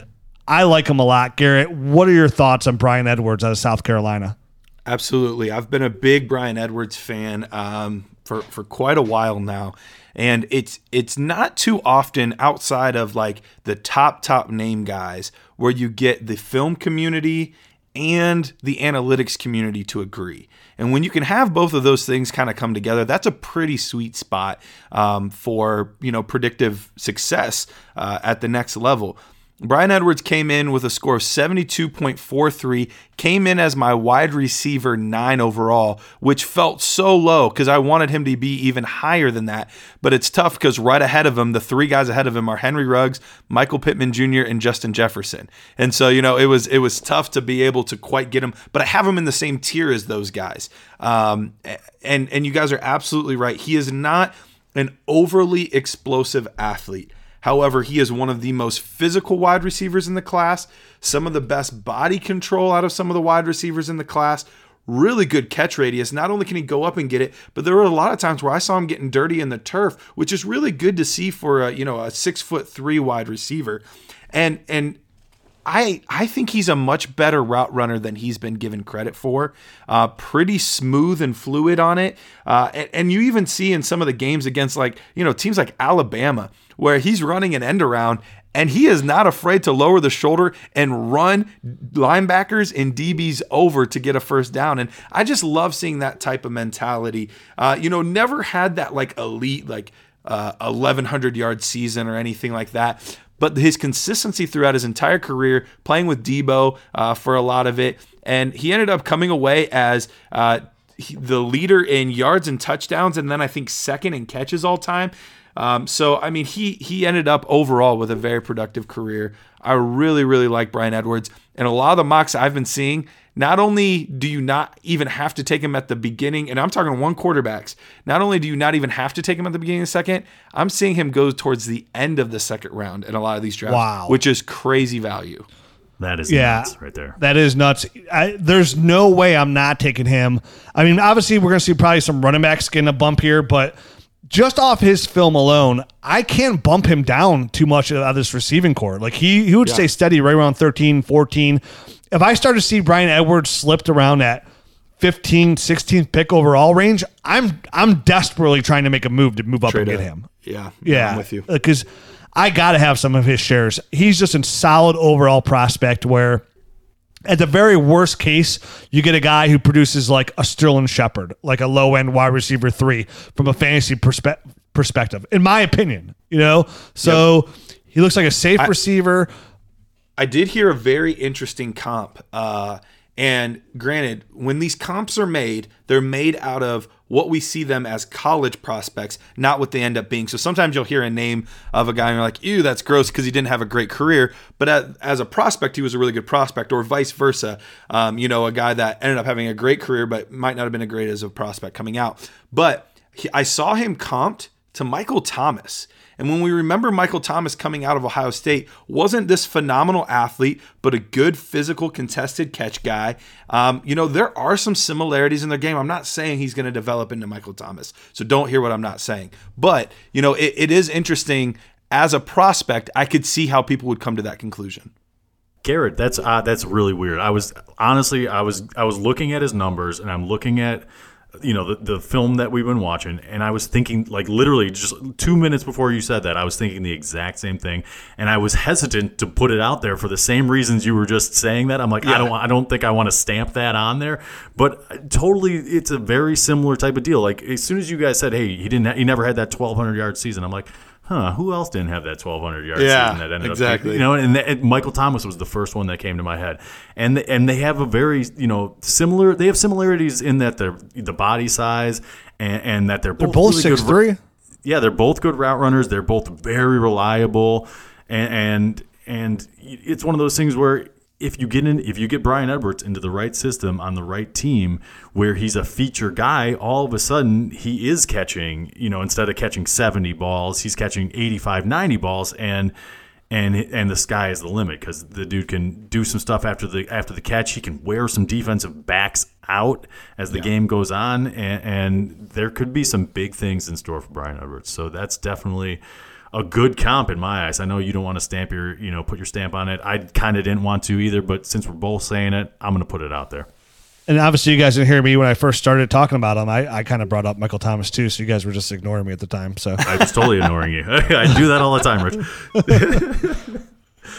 I like him a lot. Garrett, what are your thoughts on Bryan Edwards out of South Carolina? Absolutely. I've been a big Bryan Edwards fan um, for, for quite a while now. And it's it's not too often outside of like the top top name guys where you get the film community and the analytics community to agree. And when you can have both of those things kind of come together, that's a pretty sweet spot um, for you know predictive success uh, at the next level. Bryan Edwards came in with a score of 72.43, came in as my wide receiver nine overall, which felt so low because I wanted him to be even higher than that. But it's tough because right ahead of him, the three guys ahead of him are Henry Ruggs, Michael Pittman Jr., and Justin Jefferson. And so, you know, it was it was tough to be able to quite get him, but I have him in the same tier as those guys. Um, and and you guys are absolutely right. He is not an overly explosive athlete. However, he is one of the most physical wide receivers in the class, some of the best body control out of some of the wide receivers in the class. Really good catch radius. Not only can he go up and get it, but there were a lot of times where I saw him getting dirty in the turf, which is really good to see for a you know a six foot three wide receiver. And and I I think he's a much better route runner than he's been given credit for. Uh, pretty smooth and fluid on it, uh, and, and you even see in some of the games against like you know teams like Alabama where he's running an end around and he is not afraid to lower the shoulder and run linebackers and DBs over to get a first down. And I just love seeing that type of mentality. Uh, you know, never had that like elite like uh, 1100 yard season or anything like that but his consistency throughout his entire career, playing with Deebo uh, for a lot of it, and he ended up coming away as uh, he- the leader in yards and touchdowns, and then I think second in catches all time. Um, so I mean, he he ended up overall with a very productive career. I really really like Bryan Edwards, and a lot of the mocks I've been seeing. Not only do you not even have to take him at the beginning, and I'm talking one quarterbacks. Not only do you not even have to take him at the beginning of the second, I'm seeing him go towards the end of the second round in a lot of these drafts, Wow. which is crazy value. That is Yeah, nuts right there. That is nuts. I, there's no way I'm not taking him. I mean, obviously, we're going to see probably some running backs getting a bump here, but just off his film alone, I can't bump him down too much out of this receiving corps. Like he, he would stay steady right around 13, 14. If I start to see Bryan Edwards slipped around at 15, 16th pick overall range, I'm I'm desperately trying to make a move to move up and get him. Yeah, Yeah, I'm with you. Uh, because I got to have some of his shares. He's just a solid overall prospect. Where, at the very worst case, you get a guy who produces like a Sterling Shepard, like a low end wide receiver three from a fantasy perspe- perspective, in my opinion. You know, so he looks like a safe receiver. I did hear a very interesting comp. Uh, and granted, when these comps are made, they're made out of what we see them as college prospects, not what they end up being. So sometimes you'll hear a name of a guy and you're like, ew, that's gross because he didn't have a great career. But as, a prospect, he was a really good prospect, or vice versa. Um, you know, a guy that ended up having a great career, but might not have been a great as a prospect coming out. But he, I saw him comped to Michael Thomas. And when we remember Michael Thomas coming out of Ohio State, wasn't this phenomenal athlete, but a good physical contested catch guy? Um, you know, there are some similarities in their game. I'm not saying he's going to develop into Michael Thomas. So don't hear what I'm not saying. But, you know, it, it is interesting as a prospect. I could see how people would come to that conclusion. Garrett, that's uh, that's really weird. I was honestly, I was I was looking at his numbers, and I'm looking at you know the, the film that we've been watching and i was thinking like literally just two minutes before you said that i was thinking the exact same thing and i was hesitant to put it out there for the same reasons you were just saying that i'm like yeah. i don't i don't think i want to stamp that on there but uh, totally it's a very similar type of deal like as soon as you guys said hey he didn't he never had that 1200 yard season i'm like huh, who else didn't have that 1200 yard yeah, season that ended exactly. up, you know, and, and, Michael Thomas was the first one that came to my head. And and they have a very, you know, similar, they have similarities in that they're the body size and, and that they're both, they're both really 6'3. Yeah, they're both good route runners. They're both very reliable. And, and, and it's one of those things where if you get in if you get Bryan Edwards into the right system on the right team where he's a feature guy, all of a sudden he is catching, you know, instead of catching 70 balls, he's catching 85, 90 balls and and and the sky is the limit because the dude can do some stuff after the after the catch. He can wear some defensive backs out as the yeah. game goes on, and, and there could be some big things in store for Bryan Edwards. So that's definitely a good comp in my eyes. I know you don't want to stamp your, you know, put your stamp on it. I kind of didn't want to either, but since we're both saying it, I'm going to put it out there. And obviously, you guys didn't hear me when I first started talking about him. I, I kind of brought up Michael Thomas too, so you guys were just ignoring me at the time. So I was totally ignoring you. I do that all the time, Rich.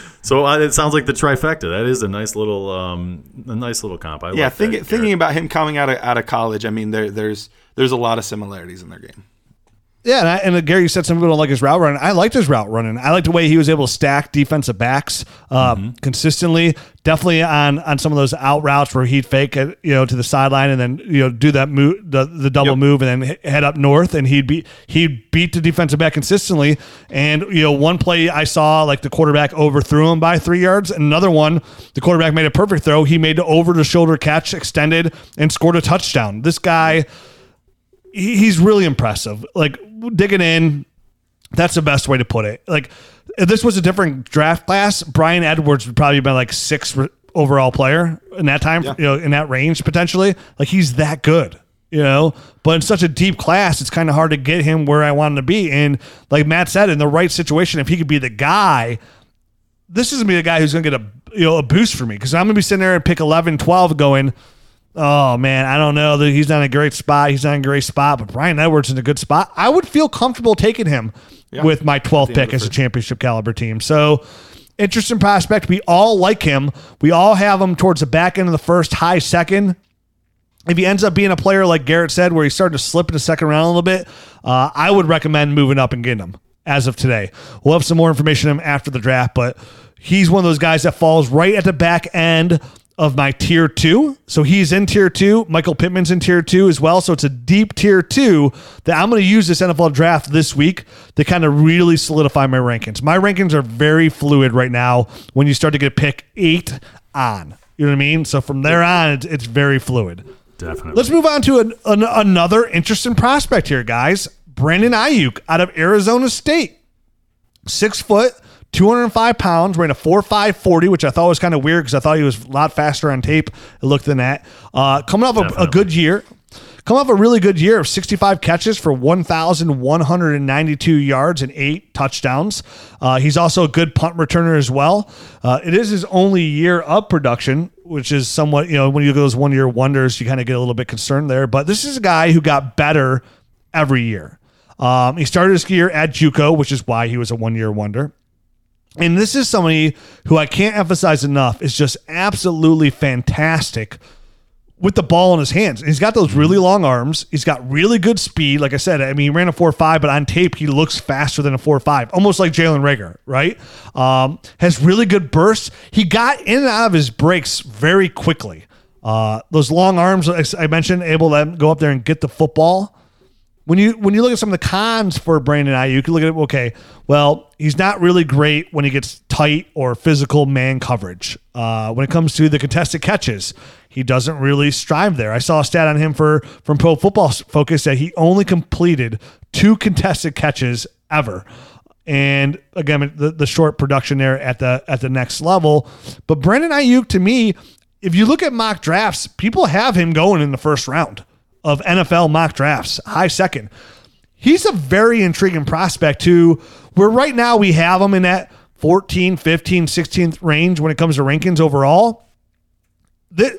so uh, it sounds like the trifecta. That is a nice little, um, a nice little comp. I yeah, think, thinking about him coming out of out of college. I mean, there, there's there's a lot of similarities in their game. Yeah, and, I, and uh, Gary, you said some people don't like his route running. I liked his route running. I liked the way he was able to stack defensive backs uh, mm-hmm. consistently. Definitely on on some of those out routes where he'd fake it, you know, to the sideline and then you know do that move, the, the double yep. move, and then head up north, and he'd be he'd beat the defensive back consistently. And you know, one play I saw like the quarterback overthrew him by three yards, another one the quarterback made a perfect throw. He made the over the shoulder catch, extended, and scored a touchdown. This guy he's really impressive. Like digging in, that's the best way to put it. Like if this was a different draft class, Bryan Edwards would probably have been like six overall player in that time, yeah. you know, in that range potentially. Like he's that good, you know. But in such a deep class, it's kind of hard to get him where I want him to be. And like Matt said, in the right situation, if he could be the guy, this is gonna be the guy who's gonna get a you know a boost for me because I'm gonna be sitting there and pick 11, 12 going oh man, I don't know. He's not in a great spot. He's not in a great spot, but Bryan Edwards in a good spot. I would feel comfortable taking him yeah, with my 12th pick as a championship caliber team. So interesting prospect. We all like him. We all have him towards the back end of the first, high second. If he ends up being a player like Garrett said, where he's starting to slip in the second round a little bit, uh, I would recommend moving up and getting him as of today. We'll have some more information on him after the draft, but he's one of those guys that falls right at the back end of my tier two. So he's in tier two. Michael Pittman's in tier two as well. So it's a deep tier two that I'm going to use this NFL draft this week to kind of really solidify my rankings. My rankings are very fluid right now when you start to get a pick eight on. You know what I mean? So from there on, it's, it's very fluid. Definitely. Let's move on to an, an, another interesting prospect here, guys. Brandon Aiyuk out of Arizona State. Six foot, 205 pounds, ran a 4.540, which I thought was kind of weird because I thought he was a lot faster on tape. It looked than that. Uh, coming off a, a, good year, coming off a really good year of 65 catches for 1,192 yards and eight touchdowns. Uh, he's also a good punt returner as well. Uh, it is his only year of production, which is somewhat, you know, when you look at those one year wonders, you kind of get a little bit concerned there. But this is a guy who got better every year. Um, he started his year at JUCO, which is why he was a one year wonder. And this is somebody who I can't emphasize enough is just absolutely fantastic with the ball in his hands. He's got those really long arms. He's got really good speed. Like I said, I mean, he ran a 4 5, but on tape, he looks faster than a 4 5, almost like Jalen Reagor, right? Um, has really good bursts. He got in and out of his breaks very quickly. Uh, those long arms, as I mentioned, able to go up there and get the football. When you when you look at some of the cons for Brandon Aiyuk, you can look at it. Okay, well, he's not really great when he gets tight or physical man coverage. Uh, when it comes to the contested catches, he doesn't really strive there. I saw a stat on him for from Pro Football Focus that he only completed two contested catches ever and again the, the short production there at the at the next level. But Brandon Aiyuk, to me, if you look at mock drafts, people have him going in the first round of NFL mock drafts, high second. He's a very intriguing prospect too. Where right now we have him in that 14, 15, 16th range when it comes to rankings overall.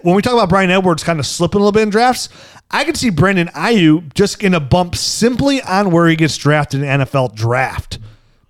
When we talk about Bryan Edwards kind of slipping a little bit in drafts, I can see Brandon Aiyuk just in a bump simply on where he gets drafted in NFL draft.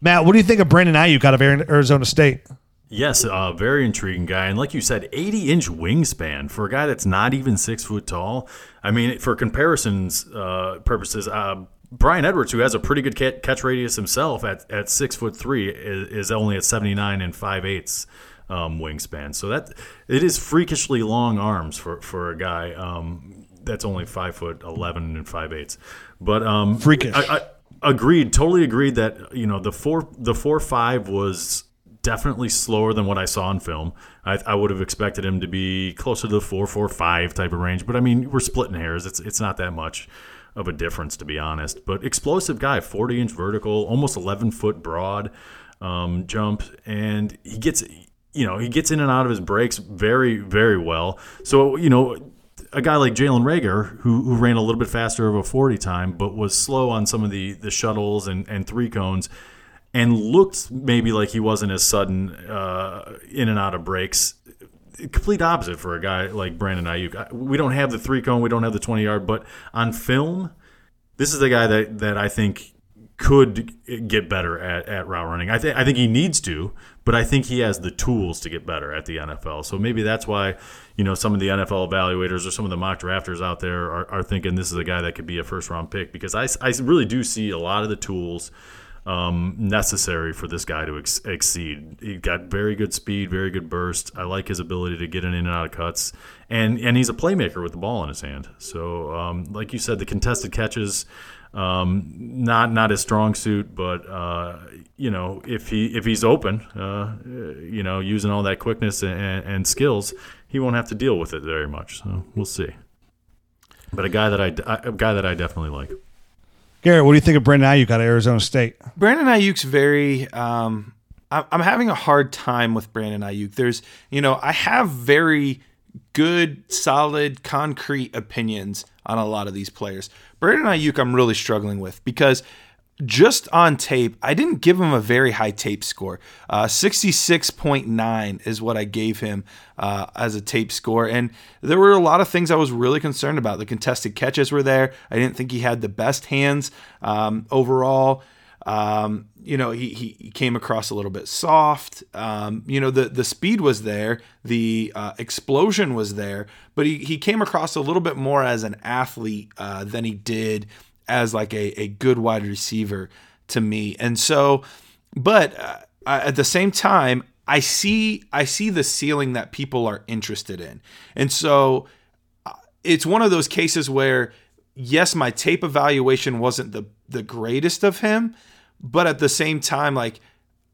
Matt, what do you think of Brandon Aiyuk out of Arizona State? Yes, a very intriguing guy, and like you said, 80 inch wingspan for a guy that's not even six foot tall. I mean, for comparisons uh, purposes, uh, Bryan Edwards, who has a pretty good catch radius himself at, at six foot three, is, is only at 79 and five eighths um, wingspan. So that it is freakishly long arms for for a guy um, that's only five foot 11 and five eighths. But um, freakish. I, I, agreed, totally agreed that you know the four the four five was definitely slower than what I saw in film. I, I, would have expected him to be closer to the four four five type of range, but I mean we're splitting hairs. It's it's not that much of a difference to be honest. But explosive guy, forty inch vertical, almost eleven foot broad um, jump, and he gets you know he gets in and out of his breaks very very well. So you know a guy like Jalen Reagor, who, who ran a little bit faster of a 40 time, but was slow on some of the, the shuttles and, and three cones, and looked maybe like he wasn't as sudden uh, in and out of breaks. Complete opposite for a guy like Brandon Aiyuk. We don't have the three cone, we don't have the 20 yard, but on film, this is the guy that, that I think could get better at, at route running. I, th- I think he needs to, but I think he has the tools to get better at the NFL. So maybe that's why, you know, some of the NFL evaluators or some of the mock drafters out there are, are thinking this is a guy that could be a first round pick because I, I really do see a lot of the tools um, necessary for this guy to ex- exceed. He got very good speed, very good burst. I like his ability to get in and out of cuts, and and he's a playmaker with the ball in his hand. So, um, like you said, the contested catches, um, not not his strong suit, but uh, you know, if he if he's open, uh, you know, using all that quickness and, and, skills, he won't have to deal with it very much. So we'll see. But a guy that I a guy that I definitely like. Garrett, what do you think of Brandon Aiyuk out of Arizona State? Brandon Aiyuk's very. Um, I'm having a hard time with Brandon Aiyuk. There's, you know, I have very good, solid, concrete opinions on a lot of these players. Brandon Aiyuk, I'm really struggling with because just on tape, I didn't give him a very high tape score. Uh, 66.9 is what I gave him uh, as a tape score. And there were a lot of things I was really concerned about. The contested catches were there. I didn't think he had the best hands um, overall. Um, you know, he, he came across a little bit soft. Um, you know, the, the speed was there, the uh, explosion was there, but he, he came across a little bit more as an athlete uh, than he did as like a, a good wide receiver to me. And so, but uh, at the same time, I see I see the ceiling that people are interested in. And so uh, it's one of those cases where yes, my tape evaluation wasn't the the greatest of him, but at the same time like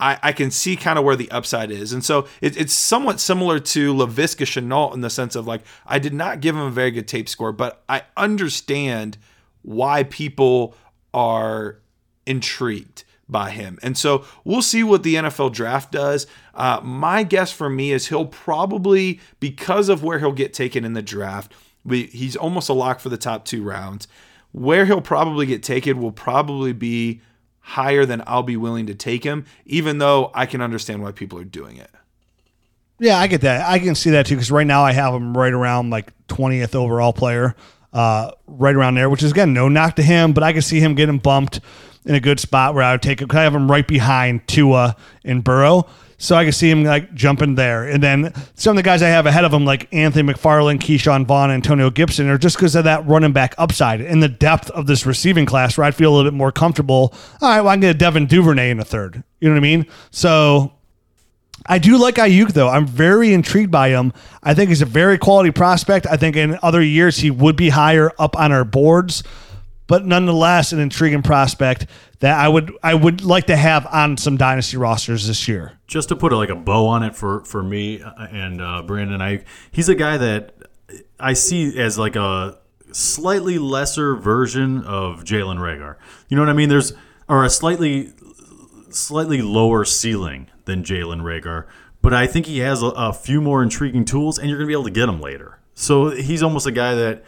I, I can see kind of where the upside is. And so it, it's somewhat similar to Laviska Shenault in the sense of like, I did not give him a very good tape score, but I understand – why people are intrigued by him. And so we'll see what the NFL draft does. Uh, my guess for me is he'll probably, because of where he'll get taken in the draft, we, he's almost a lock for the top two rounds. Where he'll probably get taken will probably be higher than I'll be willing to take him, even though I can understand why people are doing it. Yeah, I get that. I can see that too because right now I have him right around like 20th overall player uh, right around there, which is again no knock to him, but I can see him getting bumped in a good spot where I would take him. Cause I have him right behind Tua and Burrow. So I can see him like jumping there. And then some of the guys I have ahead of him, like Anthony McFarland, Ke'Shawn Vaughn, Antonio Gibson, are just because of that running back upside and the depth of this receiving class where I'd feel a little bit more comfortable. All right, well, I can get a Devin Duvernay in the third. You know what I mean? So I do like Aiyuk though. I'm very intrigued by him. I think he's a very quality prospect. I think in other years he would be higher up on our boards, but nonetheless an intriguing prospect that I would I would like to have on some dynasty rosters this year. Just to put like a bow on it for for me uh, and uh, Brandon, I he's a guy that I see as like a slightly lesser version of Jalen Reagor. You know what I mean? There's or a slightly slightly lower ceiling than Jalen Reagor, but I think he has a, a few more intriguing tools, and you're going to be able to get him later. So he's almost a guy that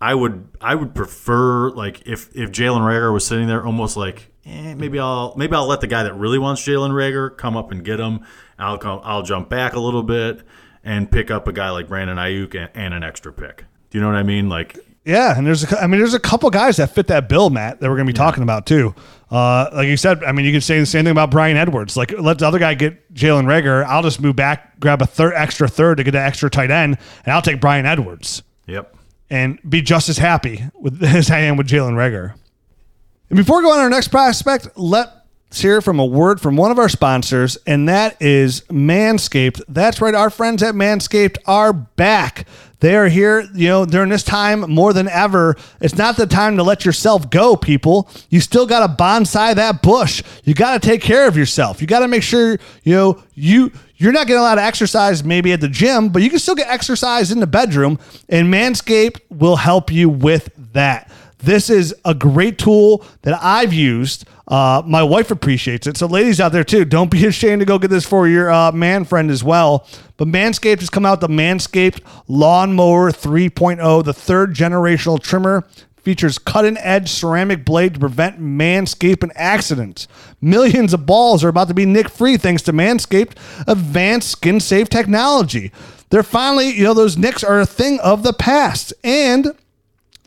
I would I would prefer like if if Jalen Reagor was sitting there, almost like eh, maybe I'll maybe I'll let the guy that really wants Jalen Reagor come up and get him. I'll come, I'll jump back a little bit and pick up a guy like Brandon Aiyuk and, and an extra pick. Do you know what I mean? Like Yeah, and there's a, I mean there's a couple guys that fit that bill, Matt, that we're going to be talking about too. Uh, like you said, I mean you could say the same thing about Bryan Edwards. Like let the other guy get Jalen Reagor. I'll just move back, grab a third extra third to get an extra tight end, and I'll take Bryan Edwards Yep. and be just as happy with as I am with Jalen Reagor. And before we go on to our next prospect, let's hear from a word from one of our sponsors, and that is Manscaped. That's right, our friends at Manscaped are back. They are here, you know, during this time more than ever. It's not the time to let yourself go, people. You still got to bonsai that bush. You got to take care of yourself. You got to make sure, you know, you you're not getting a lot of exercise maybe at the gym, but you can still get exercise in the bedroom, and Manscaped will help you with that. This is a great tool that I've used. Uh, my wife appreciates it. So, ladies out there too, don't be ashamed to go get this for your uh, man friend as well. But Manscaped has come out the Manscaped Lawnmower 3.0, the third generational trimmer. Features cutting edge ceramic blade to prevent manscaping accidents. Millions of balls are about to be nick free thanks to Manscaped advanced skin safe technology. They're finally, you know, those nicks are a thing of the past. And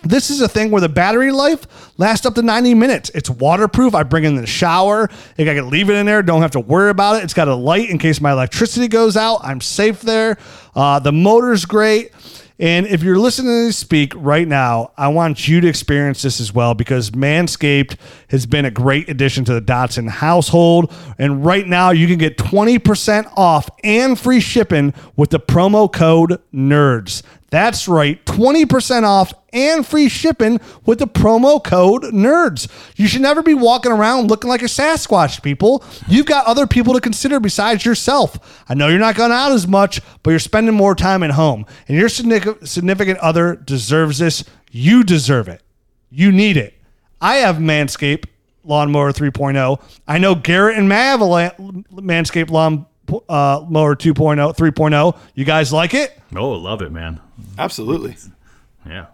this is a thing where the battery life lasts up to 90 minutes. It's waterproof. I bring in the shower. I can leave it in there. Don't have to worry about it. It's got a light in case my electricity goes out. I'm safe there. Uh, the motor's great. And if you're listening to speak right now, I want you to experience this as well because Manscaped has been a great addition to the Datsun household. And right now, you can get 20% off and free shipping with the promo code NERDS. That's right, 20% off and free shipping with the promo code NERDS. You should never be walking around looking like a Sasquatch, people. You've got other people to consider besides yourself. I know you're not going out as much, but you're spending more time at home. And your significant other deserves this. You deserve it. You need it. I have Manscaped Lawnmower 3.0. I know Garrett and a Manscaped Lawn uh, Mower 2.0, 3.0. You guys like it? Oh, love it, man. Absolutely. Yeah.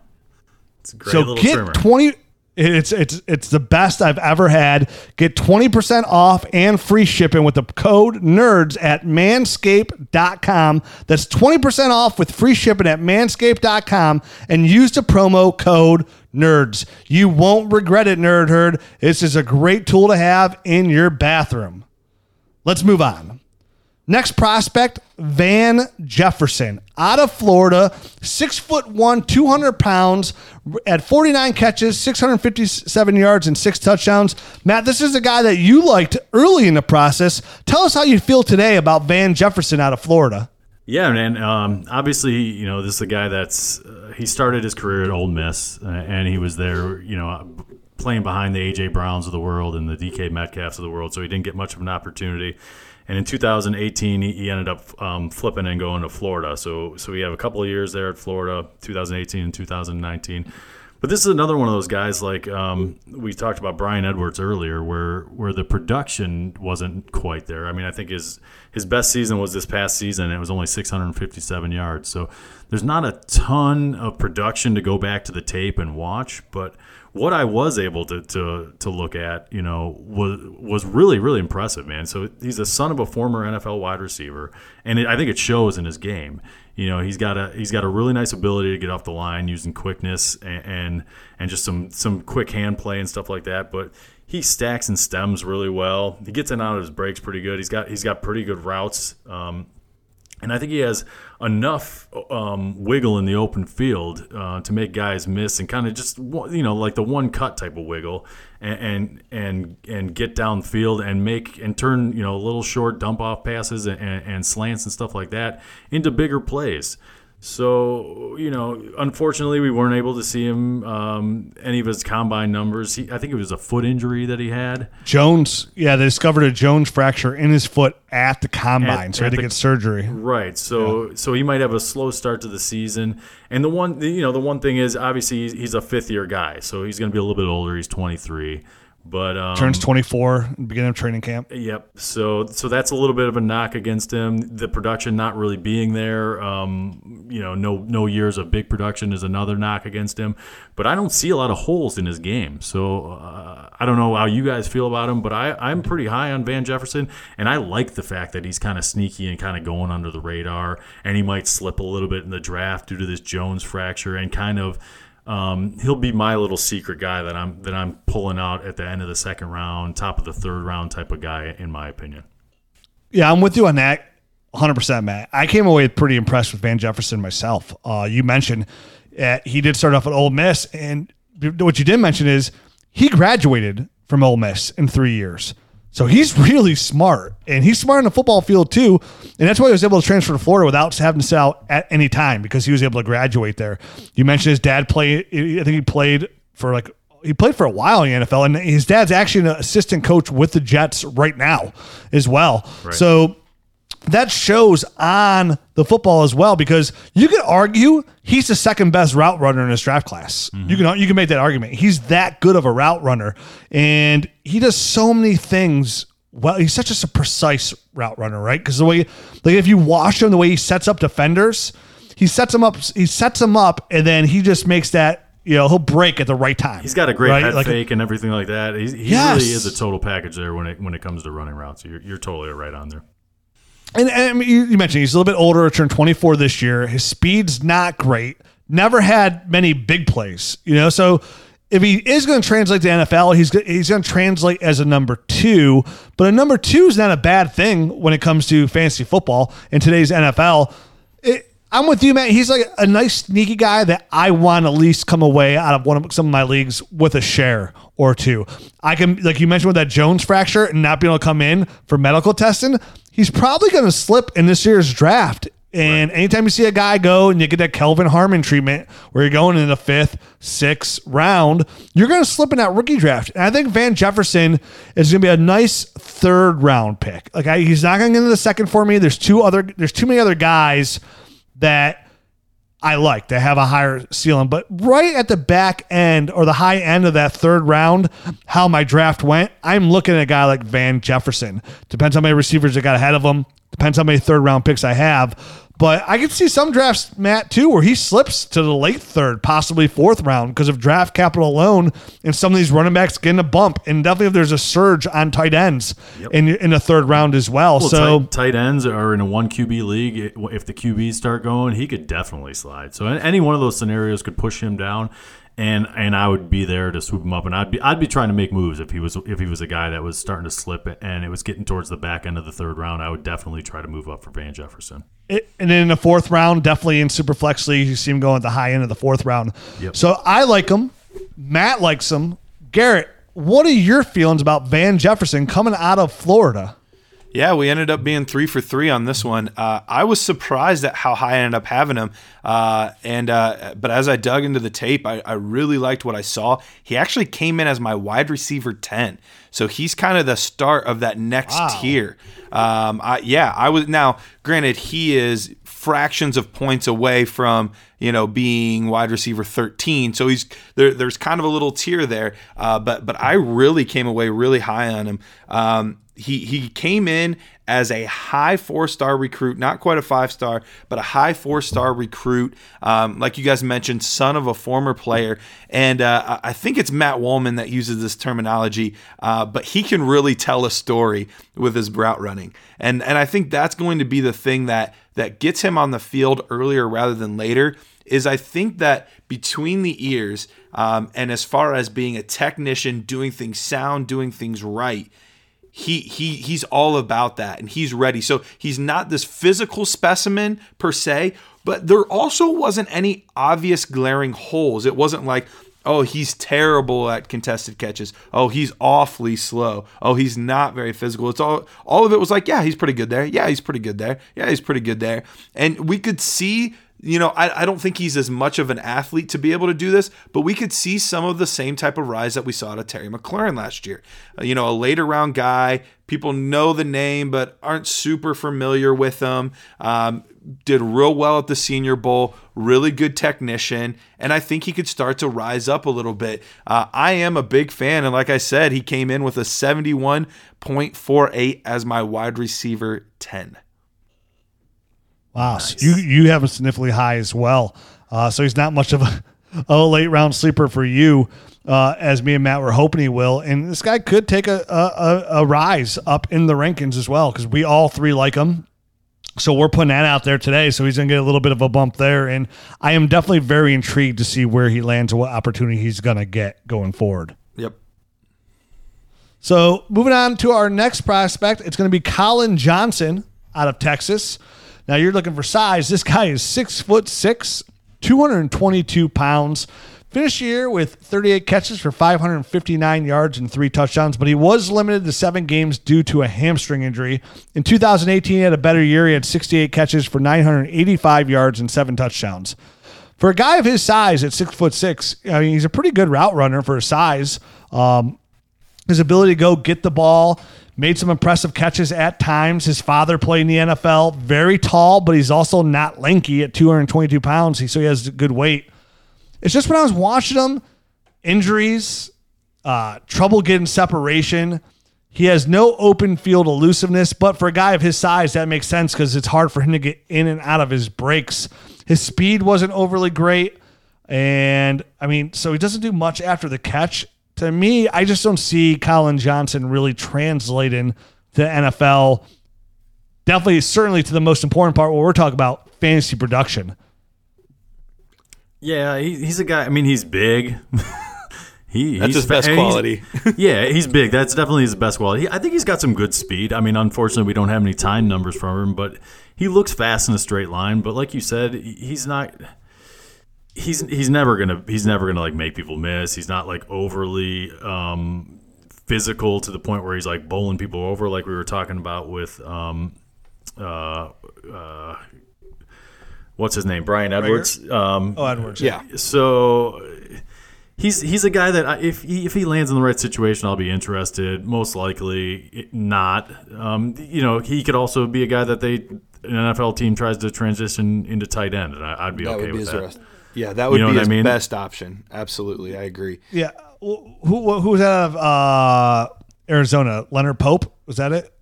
It's a great so little get trimmer. 20 it's it's it's the best I've ever had. Get 20% off and free shipping with the code nerds at manscaped.com. That's 20% off with free shipping at manscaped.com and use the promo code nerds. You won't regret it, nerd herd. This is a great tool to have in your bathroom. Let's move on. Next prospect, Van Jefferson, out of Florida, six foot one, 200 pounds, at 49 catches, 657 yards, and six touchdowns. Matt, this is a guy that you liked early in the process. Tell us how you feel today about Van Jefferson out of Florida. Yeah, man. Um, obviously, you know, this is a guy that's uh, he started his career at Ole Miss, uh, and he was there, you know, playing behind the AJ Browns of the world and the DK Metcalfs of the world. So he didn't get much of an opportunity. And in 2018, he, ended up um, flipping and going to Florida. So so we have a couple of years there at Florida, 2018 and 2019. But this is another one of those guys like um, we talked about Bryan Edwards earlier, where where the production wasn't quite there. I mean, I think his his best season was this past season. It was only 657 yards. So there's not a ton of production to go back to the tape and watch. But what I was able to to, to look at, you know, was was really really impressive, man. So he's the son of a former NFL wide receiver, and it, I think it shows in his game. You know, he's got a he's got a really nice ability to get off the line using quickness and and, and just some some quick hand play and stuff like that. But he stacks and stems really well. He gets in out of his breaks pretty good. He's got he's got pretty good routes. Um, And I think he has enough um, wiggle in the open field uh, to make guys miss and kind of just you know like the one cut type of wiggle and and and, get downfield and make and turn you know little short dump off passes and, and slants and stuff like that into bigger plays. So you know, unfortunately, we weren't able to see him um, any of his combine numbers. He, I think it was a foot injury that he had. Jones, yeah, they discovered a Jones fracture in his foot at the combine, At- so he had to the- get surgery. Right. So so he might have a slow start to the season. And the one you know the one thing is obviously he's, he's a fifth year guy, so he's going to be a little bit older. He's 23, but um, Turns 24, beginning of training camp. Yep. So so that's a little bit of a knock against him. The production not really being there. Um, you know, no no years of big production is another knock against him. But I don't see a lot of holes in his game. So uh, I don't know how you guys feel about him, but I I'm pretty high on Van Jefferson, and I like the fact that he's kind of sneaky and kind of going under the radar, and he might slip a little bit in the draft due to this Jones fracture and kind of. Um, he'll be my little secret guy that I'm that I'm pulling out at the end of the second round, top of the third round type of guy, in my opinion. Yeah, I'm with you on that 100%, Matt. I came away pretty impressed with Van Jefferson myself. Uh, you mentioned uh, he did start off at Ole Miss, and what you didn't mention is he graduated from Ole Miss in three years. So he's really smart, and he's smart on the football field too, and that's why he was able to transfer to Florida without having to sit out at any time because he was able to graduate there. You mentioned his dad played. I think he played for like he played for a while in the NFL, and his dad's actually an assistant coach with the Jets right now as well. So that shows on the football as well because you could argue he's the second best route runner in this draft class. Mm-hmm. You can you can make that argument. He's that good of a route runner, and he does so many things. Well, he's such a precise route runner, right? Because the way, like, if you watch him, the way he sets up defenders, he sets them up. He sets them up, and then he just makes that. You know, he'll break at the right time. He's got a great right? head Like, fake and everything like that. He's, he Yes. really is a total package there when it when it comes to running routes. You're, you're totally right on there. And, and you, you mentioned he's a little bit older, turned 24 this year. His speed's not great. Never had many big plays, you know. So if he is going to translate to NFL, he's he's going to translate as a number two. But a number two is not a bad thing when it comes to fantasy football in today's NFL. It, I'm with you, man. He's like a nice, sneaky guy that I want at least come away out of one of some of my leagues with a share or two. I can, like you mentioned, with that Jones fracture and not being able to come in for medical testing, he's probably going to slip in this year's draft. And anytime you see a guy go and you get that Kelvin Harmon treatment where you're going in the fifth, sixth round, you're going to slip in that rookie draft. And I think Van Jefferson is going to be a nice third round pick. Like I, he's not going to get into the second for me. There's two other, there's too many other guys that I like that have a higher ceiling. But right at the back end or the high end of that third round, how my draft went, I'm looking at a guy like Van Jefferson. Depends how many receivers I got ahead of him. Depends how many third round picks I have. But I could see some drafts, Matt, too, where he slips to the late third, possibly fourth round because of draft capital alone. And some of these running backs getting a bump. And definitely if there's a surge on tight ends in, in the third round as well. Well, so tight, tight ends are in a one QB league. If the QBs start going, he could definitely slide. So any one of those scenarios could push him down, and and I would be there to swoop him up, and I'd be I'd be trying to make moves if he was if he was a guy that was starting to slip and it was getting towards the back end of the third round. I would definitely try to move up for Van Jefferson. It, and then in the fourth round, definitely in super flex leagues, you see him going at the high end of the fourth round. Yep. So I like him. Matt likes him. Garrett, what are your feelings about Van Jefferson coming out of Florida? Yeah, we ended up being three for three on this one. Uh, I was surprised at how high I ended up having him, uh, and uh, but as I dug into the tape, I, I really liked what I saw. He actually came in as my wide receiver ten, so he's kind of the start of that next tier. Um, I, yeah, I was now. Granted, he is fractions of points away from you know being wide receiver 13 so he's there there's kind of a little tier there. Uh, but but I really came away really high on him. Um, he he came in as a high four star recruit, not quite a five star, but a high four star recruit. Um, like you guys mentioned, son of a former player, and uh, I think it's Matt Waldman that uses this terminology, uh, but he can really tell a story with his route running, and and I think that's going to be the thing that that gets him on the field earlier rather than later. Is I think that between the ears, um, and as far as being a technician, doing things sound, doing things right he he he's all about that and he's ready. So he's not this physical specimen per se, but there also wasn't any obvious glaring holes. It wasn't like, oh, he's terrible at contested catches. Oh, he's awfully slow. Oh, he's not very physical. It's all all of it was like, yeah, he's pretty good there. Yeah, he's pretty good there. Yeah, he's pretty good there. And we could see you know, I, I don't think he's as much of an athlete to be able to do this, but we could see some of the same type of rise that we saw to Terry McLaurin last year. Uh, you know, a later round guy, people know the name, but aren't super familiar with him. Um, did real well at the Senior Bowl, really good technician, and I think he could start to rise up a little bit. Uh, I am a big fan, and like I said, he came in with a 71.48 as my wide receiver 10. Wow, nice. so you you have a significantly high as well. Uh, so he's not much of a, a late round sleeper for you, uh, as me and Matt were hoping he will. And this guy could take a a, a rise up in the rankings as well because we all three like him. So we're putting that out there today. So he's going to get a little bit of a bump there, and I am definitely very intrigued to see where he lands and what opportunity he's going to get going forward. Yep. So moving on to our next prospect, it's going to be Collin Johnson out of Texas. Now you're looking for size. This guy is six foot six, 222 pounds. Finished year with 38 catches for 559 yards and three touchdowns, but he was limited to seven games due to a hamstring injury. In 2018, he had a better year. He had 68 catches for 985 yards and seven touchdowns. For a guy of his size at six foot six, I mean, he's a pretty good route runner for his size. Um, his ability to go get the ball, made some impressive catches at times. His father played in the NFL, very tall, but he's also not lanky at 222 pounds, He, so he has good weight. It's just when I was watching him, injuries, uh, trouble getting separation. He has no open field elusiveness, but for a guy of his size, that makes sense because it's hard for him to get in and out of his breaks. His speed wasn't overly great. And I mean, so he doesn't do much after the catch to me, I just don't see Collin Johnson really translating to NFL. Definitely, certainly to the most important part, what we're talking about fantasy production. Yeah, he, he's a guy. I mean, he's big. he, That's his best quality. yeah, he's big. That's definitely his best quality. I think he's got some good speed. I mean, unfortunately, we don't have any time numbers from him, but he looks fast in a straight line. But like you said, he's not he's he's never gonna he's never gonna like make people miss. He's not like overly um, physical to the point where he's like bowling people over, like we were talking about with um, uh, uh, what's his name, Bryan Edwards. Um, oh, Edwards. Yeah. So he's he's a guy that I, if he, if he lands in the right situation, I'll be interested. Most likely not. Um, you know, he could also be a guy that they an NFL team tries to transition into tight end, and I, would be that okay with that. Yeah, that would you know be his I mean? best option. Absolutely, I agree. Yeah, who who was out of uh, Arizona? Leonard Pope was that it?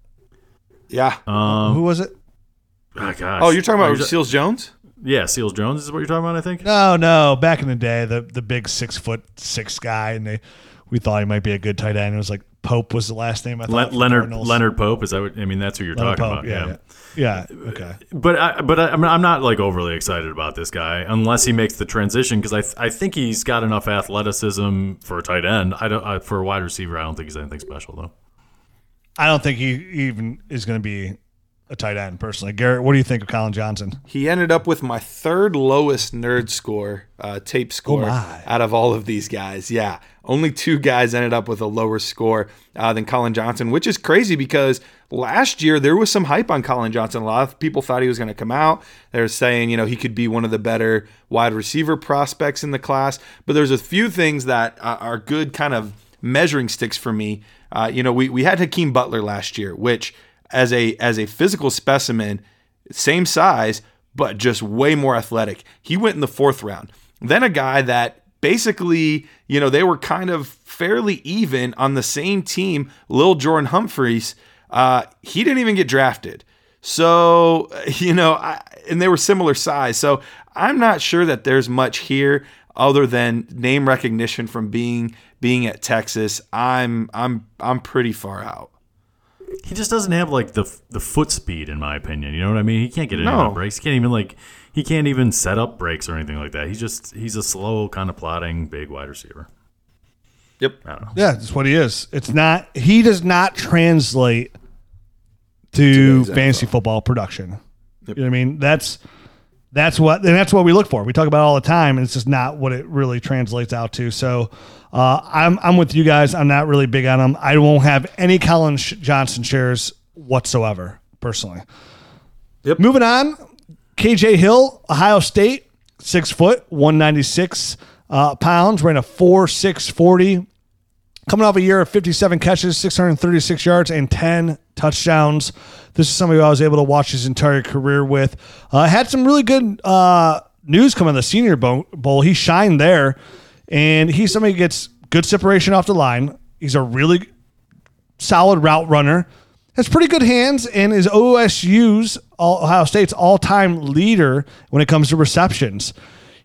Yeah. Um, who was it? Oh gosh. Oh, you're talking about Seals Jones? Yeah, Seals Jones is what you're talking about. I think. No, no. Back in the day, the the big six foot six guy, and they we thought he might be a good tight end. It was like Pope was the last name I thought. Le- Leonard Leonard Pope is that? What, I mean, that's who you're Leonard talking Pope, about. Yeah, yeah, yeah. Okay. But I, but I, am I'm not like overly excited about this guy unless he makes the transition because I th- I think he's got enough athleticism for a tight end. I don't I, for a wide receiver. I don't think he's anything special though. I don't think he even is going to be a tight end personally. Garrett, what do you think of Collin Johnson? He ended up with my third lowest nerd score, uh, tape score oh out of all of these guys. Yeah, only two guys ended up with a lower score uh, than Collin Johnson, which is crazy because last year there was some hype on Collin Johnson. A lot of people thought he was going to come out. They're saying, you know, he could be one of the better wide receiver prospects in the class. But there's a few things that uh, are good kind of measuring sticks for me. Uh, you know, we, we had Hakeem Butler last year, which – as a as a physical specimen, same size, but just way more athletic. He went in the fourth round. Then a guy that basically, you know, they were kind of fairly even on the same team, Lil Jordan Humphreys. Uh, he didn't even get drafted. So, you know, I, and they were similar size. So I'm not sure that there's much here other than name recognition from being being at Texas. I'm I'm I'm pretty far out he just doesn't have like the the foot speed, in my opinion. You know what I mean? He can't get any no. breaks. He can't even like he can't even set up breaks or anything like that. He's just he's a slow kind of plodding big wide receiver. Yep. I don't know. Yeah, that's what he is. It's not. He does not translate to fantasy NFL. football production. You know what I mean? That's that's what and that's what we look for. We talk about it all the time, and it's just not what it really translates out to. So, uh, I'm I'm with you guys. I'm not really big on him. I won't have any Collin Sh- Johnson shares whatsoever, personally. Yep. Moving on, KJ Hill, Ohio State, six foot, 196 uh, pounds, ran a 4 six forty. coming off a year of 57 catches, 636 yards, and 10 touchdowns. This is somebody who I was able to watch his entire career with. Uh, had some really good uh, news coming in the Senior. Bowl. He shined there, and he's somebody who gets good separation off the line. He's a really solid route runner. Has pretty good hands and is OSU's Ohio State's all-time leader when it comes to receptions.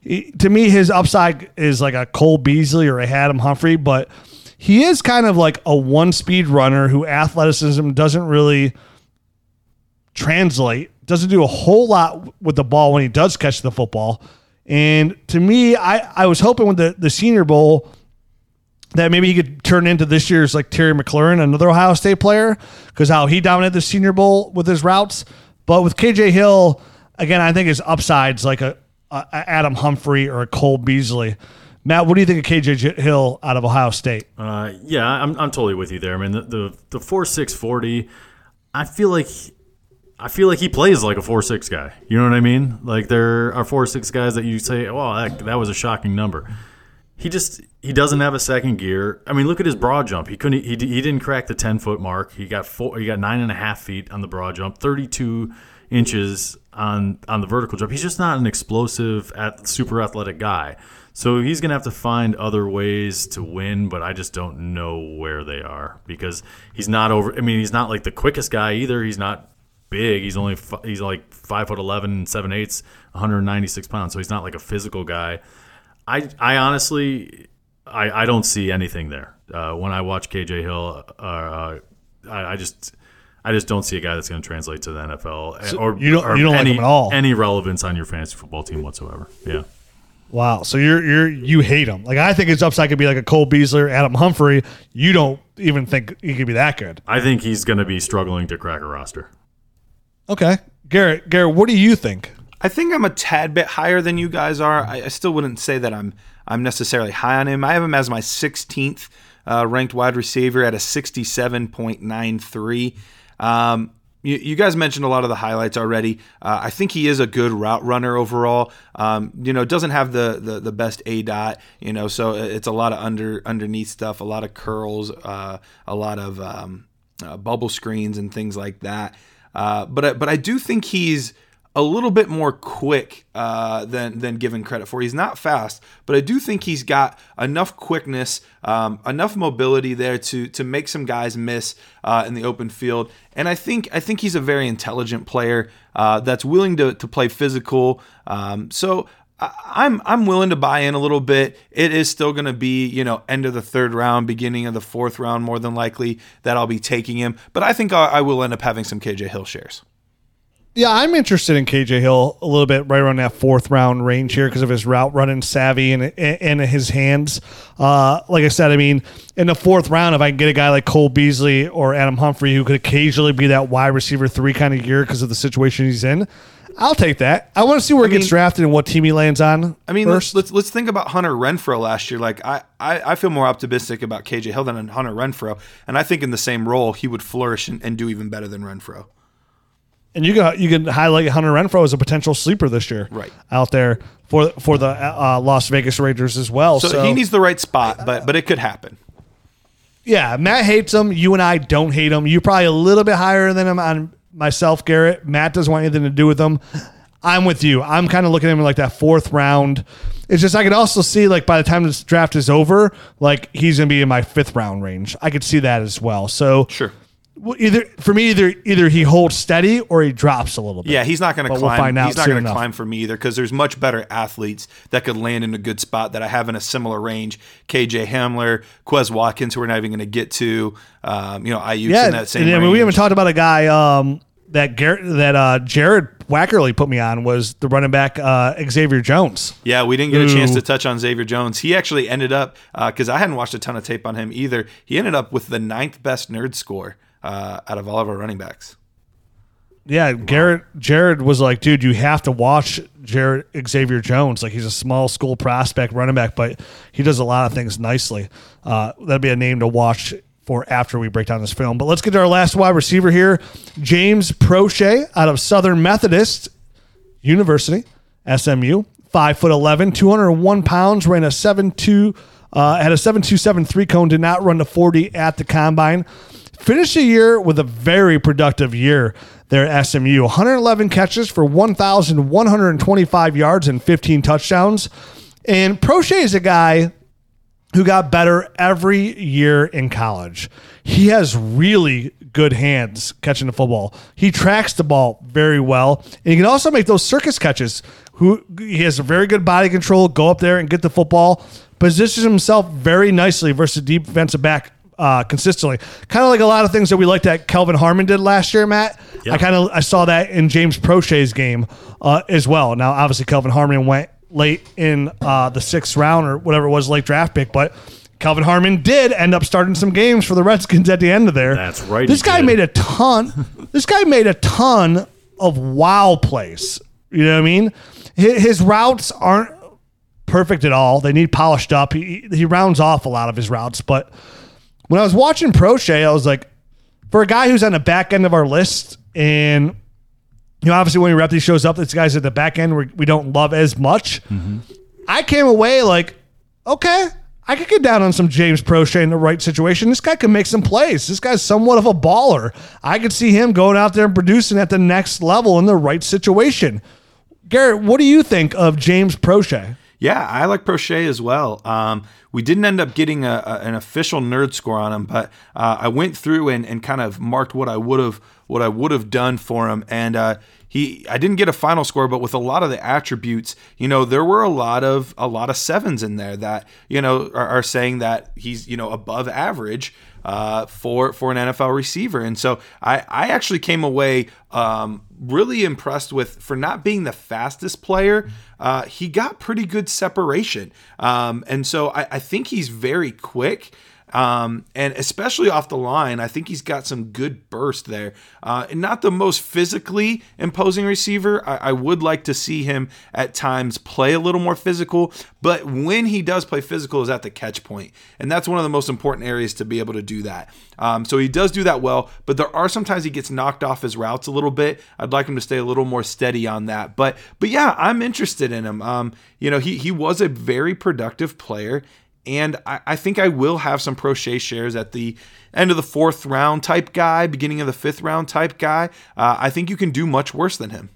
He- to me, his upside is like a Cole Beasley or a Adam Humphrey, but he is kind of like a one-speed runner who athleticism doesn't really translate. Doesn't do a whole lot with the ball when he does catch the football. And to me, I, I was hoping with the, the Senior Bowl that maybe he could turn into this year's like Terry McLaurin, another Ohio State player, because how he dominated the Senior Bowl with his routes. But with KJ Hill, again, I think his upsides like a, a Adam Humphrey or a Cole Beasley. Matt, what do you think of KJ Hill out of Ohio State? Uh, yeah, I'm, I'm totally with you there. I mean, the the, the four six forty, I feel like I feel like he plays like a four six guy. You know what I mean? Like there are four six guys that you say, "Oh, that, that was a shocking number." He just he doesn't have a second gear. I mean, look at his broad jump. He couldn't. He, he didn't crack the ten foot mark. He got four. He got nine and a half feet on the broad jump. Thirty two inches on on the vertical jump. He's just not an explosive, at, super athletic guy. So he's gonna have to find other ways to win, but I just don't know where they are because he's not over. I mean, he's not like the quickest guy either. He's not big. He's only fi- he's like five foot eleven, seven eighths, 196 pounds. So he's not like a physical guy. I I honestly I, I don't see anything there. Uh, when I watch KJ Hill, uh, uh, I, I just I just don't see a guy that's going to translate to the NFL or you don't- or you don't like any, him at all? any relevance on your fantasy football team whatsoever. Yeah. Wow, so you're you're you hate him. Like I think his upside could be like a Cole Beasley or Adam Humphrey. You don't even think he could be that good. I think he's going to be struggling to crack a roster. Okay, Garrett, Garrett, what do you think? I think I'm a tad bit higher than you guys are. I, I still wouldn't say that I'm I'm necessarily high on him. I have him as my 16th uh, ranked wide receiver at a 67.93. Um, you, guys mentioned a lot of the highlights already. Uh, I think he is a good route runner overall. Um, you know, doesn't have the, the the best A dot. You know, so it's a lot of under underneath stuff, a lot of curls, uh, a lot of um, uh, bubble screens and things like that. Uh, but but I do think he's a little bit more quick uh, than than given credit for. He's not fast, but I do think he's got enough quickness, um, enough mobility there to to make some guys miss uh, in the open field. And I think I think he's a very intelligent player uh, that's willing to to play physical. Um, so. I'm I'm willing to buy in a little bit. It is still going to be you know end of the third round, beginning of the fourth round, more than likely that I'll be taking him. But I think I, I will end up having some KJ Hill shares. Yeah, I'm interested in KJ Hill a little bit right around that fourth round range here because of his route running savvy and and his hands. Uh, like I said, I mean, in the fourth round, if I can get a guy like Cole Beasley or Adam Humphrey who could occasionally be that wide receiver three kind of year because of the situation he's in, I'll take that. I want to see where he gets drafted and what team he lands on. I mean, first. let's, let's let's think about Hunter Renfrow last year. Like I, I, I feel more optimistic about KJ Hill than Hunter Renfrow, and I think in the same role he would flourish and, and do even better than Renfrow. And you can you can highlight Hunter Renfrow as a potential sleeper this year, Right. Out there for for the uh, Las Vegas Raiders as well. So, So, he needs the right spot, but but it could happen. yeah, Matt hates him. You and I don't hate him. You're probably a little bit higher than him on myself, Garrett. Matt doesn't want anything to do with them. I'm with you. I'm kind of looking at him like that fourth round. It's just I could also see like by the time this draft is over, like he's gonna be in my fifth round range. I could see that as well. So Sure. Well, either for me, either either he holds steady or he drops a little bit. Yeah, he's not going to we'll climb. find out he's not going to climb for me either because there's much better athletes that could land in a good spot that I have in a similar range. KJ Hamler, Quez Watkins, who we're not even going to get to. Um, you know, Aiyuk's Yeah, in that same and, I mean, we haven't talked about a guy um, that Garrett, that uh, Jared Wackerly put me on was the running back uh, Xavier Jones. Yeah, we didn't get a chance to touch on Xavier Jones. He actually ended up because I hadn't watched a ton of tape on him either. He ended up with the ninth best nerd score uh, out of all of our running backs. Yeah, Garrett Jared was like, dude, you have to watch Jared Xavier Jones. Like he's a small school prospect running back, but he does a lot of things nicely. Uh, that'd be a name to watch for after we break down this film. But let's get to our last wide receiver here, James Proche out of Southern Methodist University, SMU. Five foot 11, 201 pounds, ran a 7 2, uh, had a 7.273 cone, did not run the 40 at the combine. Finished the year with a very productive year there at SMU. 111 catches for 1,125 yards and 15 touchdowns. And Proche is a guy who got better every year in college. He has really good hands catching the football. He tracks the ball very well, and he can also make those circus catches. Who he has a very good body control. Go up there and get the football. Positions himself very nicely versus defensive back uh, consistently. Kind of like a lot of things that we liked that Kelvin Harmon did last year, Matt. I kind of I saw that in James Proche's game uh, as well. Now, obviously, Kelvin Harmon went late in uh, the sixth round or whatever it was, late draft pick, but. Kelvin Harmon did end up starting some games for the Redskins at the end of there. That's right, This guy did. made a ton. this guy made a ton of wow plays. You know what I mean? His, his routes aren't perfect at all. They need polished up. He he rounds off a lot of his routes, but when I was watching Proche, I was like, for a guy who's on the back end of our list, and you know, obviously when Repti shows up, this guy's at the back end we, we don't love as much. I came away like, okay, I could get down on some James Proche in the right situation. This guy can make some plays. This guy's somewhat of a baller. I could see him going out there and producing at the next level in the right situation. Garrett, what do you think of James Proche? Yeah, I like Proche as well. Um, we didn't end up getting a, a- an official nerd score on him, but uh, I went through and, and kind of marked what I would have what I would have done for him, and uh, he I didn't get a final score, but with a lot of the attributes, you know, there were a lot of a lot of sevens in there that you know are, are saying that he's you know above average uh, for for an NFL receiver. And so I, I actually came away um, really impressed with for not being the fastest player. Uh, he got pretty good separation, um, and so I, I think he's very quick. Um, and especially off the line, I think he's got some good burst there. Uh, and not the most physically imposing receiver. I, I would like to see him at times play a little more physical, but when he does play physical, is at the catch point, and that's one of the most important areas to be able to do that. Um, so he does do that well, but there are sometimes he gets knocked off his routes a little bit. I'd like him to stay a little more steady on that. But but yeah, I'm interested in him. Um, you know, he he was a very productive player. And I, I think I will have some Proche shares at the end of the fourth round type guy, beginning of the fifth round type guy. Uh, I think you can do much worse than him.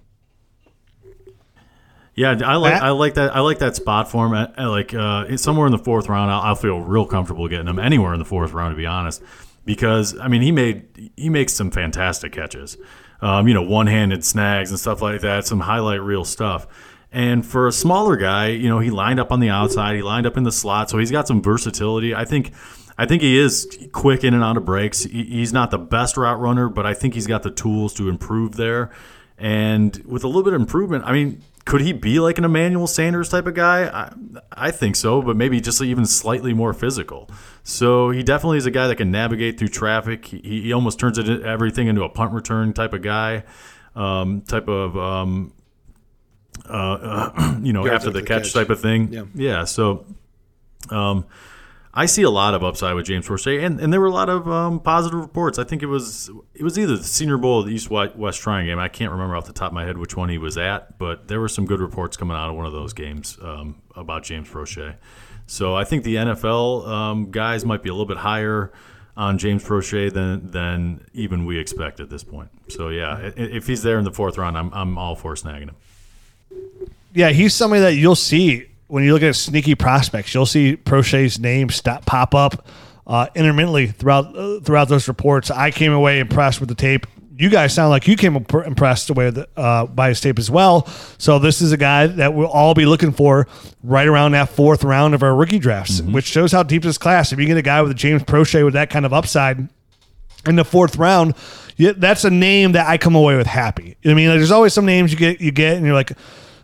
Yeah, I like Matt? I like that I like that spot for him. I, I like uh, somewhere in the fourth round, I'll, I'll feel real comfortable getting him anywhere in the fourth round, to be honest, because I mean he made he makes some fantastic catches, um, you know, one handed snags and stuff like that, some highlight reel stuff. And for a smaller guy, you know, he lined up on the outside, he lined up in the slot, so he's got some versatility. I think. I think he is quick in and out of breaks. He's not the best route runner, but I think he's got the tools to improve there. And with a little bit of improvement, I mean, could he be like an Emmanuel Sanders type of guy? I, I think so, but maybe just even slightly more physical. So he definitely is a guy that can navigate through traffic. He, he almost turns it everything into a punt return type of guy, um, type of um, uh, uh, you know after the the catch, catch. type of thing. Yeah. yeah. So um, I see a lot of upside with James Proche, and, and there were a lot of um, positive reports. I think it was it was either the Senior Bowl or the East West Shrine game. I can't remember off the top of my head which one he was at, but there were some good reports coming out of one of those games um, about James Proche. So I think the NFL um, guys might be a little bit higher on James Proche than than even we expect at this point. So yeah, if he's there in the fourth round, I'm I'm all for snagging him. Yeah, he's somebody that you'll see when you look at sneaky prospects. You'll see Proche's name stop pop up uh, intermittently throughout uh, throughout those reports. I came away impressed with the tape. You guys sound like you came impressed away with the, uh, by his tape as well. So this is a guy that we'll all be looking for right around that fourth round of our rookie drafts, which shows how deep this class. If you get a guy with a James Proche with that kind of upside in the fourth round, yeah, that's a name that I come away with happy. You know what I mean, like there's always some names you get you get, and you're like,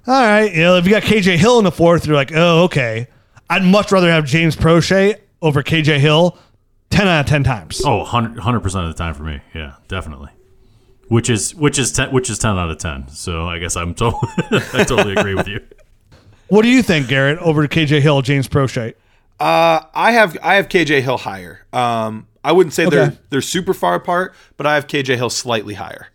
all right, you know, if you got KJ Hill in the fourth, you're like, oh, okay. I'd much rather have James Proche over KJ Hill, ten out of ten times. Oh, 100 percent of the time for me. Yeah, definitely. Which is which is ten, which is ten out of ten. So I guess I'm totally I totally agree with you. What do you think, Garrett, over KJ Hill, James Proche? Uh, I have I have KJ Hill higher. Um, I wouldn't say Okay. they're they're super far apart, but I have KJ Hill slightly higher.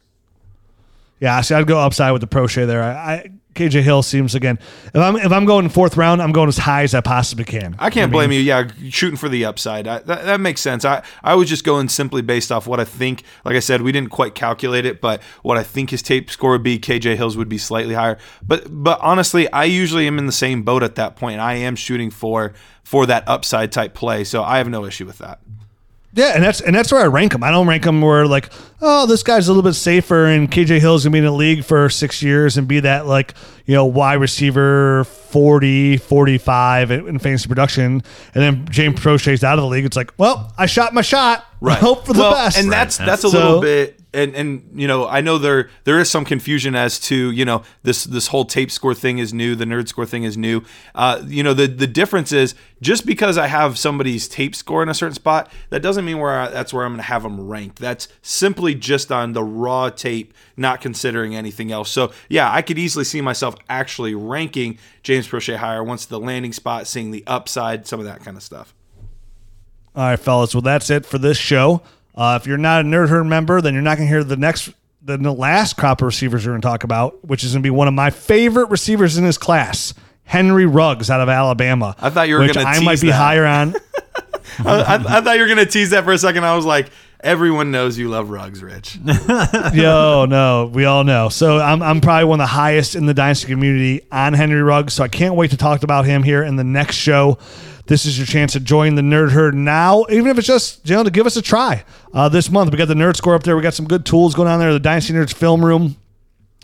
Yeah, see, I'd go upside with the Proche there. I, I KJ Hill seems again. If I'm if I'm going fourth round, I'm going as high as I possibly can. I can't blame you. Yeah, shooting for the upside. I, that, that makes sense. I, I was just going simply based off what I think. Like I said, we didn't quite calculate it, but what I think his tape score would be, KJ Hills would be slightly higher. But but honestly, I usually am in the same boat at that point. I am shooting for for that upside type play, so I have no issue with that. Yeah, and that's and that's where I rank him. I don't rank him where like, oh, this guy's a little bit safer, and KJ Hill's gonna be in the league for six years and be that like you know wide receiver 40, 45 in, in fantasy production, and then James Proche's out of the league. It's like, well, I shot my shot. Right. Hope for the well, best. And that's that's a So- little bit and and you know, I know there there is some confusion as to, you know, this this whole tape score thing is new, the nerd score thing is new. Uh, you know, the the difference is just because I have somebody's tape score in a certain spot, that doesn't mean where I, that's where I'm going to have them ranked. That's simply just on the raw tape, not considering anything else. So, yeah, I could easily see myself actually ranking James Proche higher once the landing spot, seeing the upside, some of that kind of stuff. All right, fellas. Well, that's it for this show. Uh, if you're not a Nerd Herd member, then you're not going to hear the next, the, the last crop of receivers we're going to talk about, which is going to be one of my favorite receivers in this class, Henry Ruggs out of Alabama. I thought you were gonna I might be that. higher on. I, I, I thought you were going to tease that for a second. I was like, everyone knows you love Ruggs, Rich. Yo, no, we all know. So I'm, I'm probably one of the highest in the dynasty community on Henry Ruggs. So I can't wait to talk about him here in the next show. This is your chance to join the Nerd Herd now, even if it's just you know to give us a try. Uh, this month we got the Nerd Score up there. We got some good tools going on there. The Dynasty Nerds Film Room.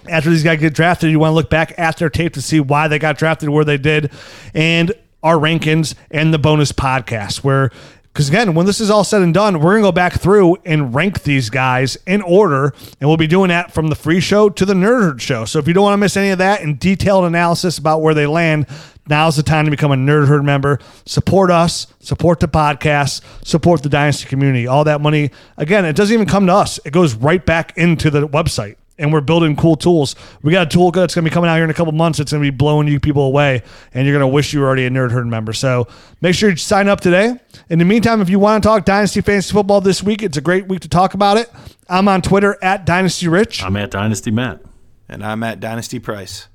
After these guys get drafted, you want to look back at their tape to see why they got drafted, where they did, and our rankings and the bonus podcast where because again, when this is all said and done, we're gonna go back through and rank these guys in order, and we'll be doing that from the free show to the nerd show. So if you don't want to miss any of that and detailed analysis about where they land, now's the time to become a nerd herd member. Support us, support the podcast, support the dynasty community. All that money, again, it doesn't even come to us; it goes right back into the website and we're building cool tools. We got a tool that's going to be coming out here in a couple months. It's going to be blowing you people away, and you're going to wish you were already a Nerd Herd member. So make sure you sign up today. In the meantime, if you want to talk Dynasty Fantasy Football this week, it's a great week to talk about it. I'm on Twitter at Dynasty Rich, I'm at Dynasty Matt. And I'm at Dynasty Price.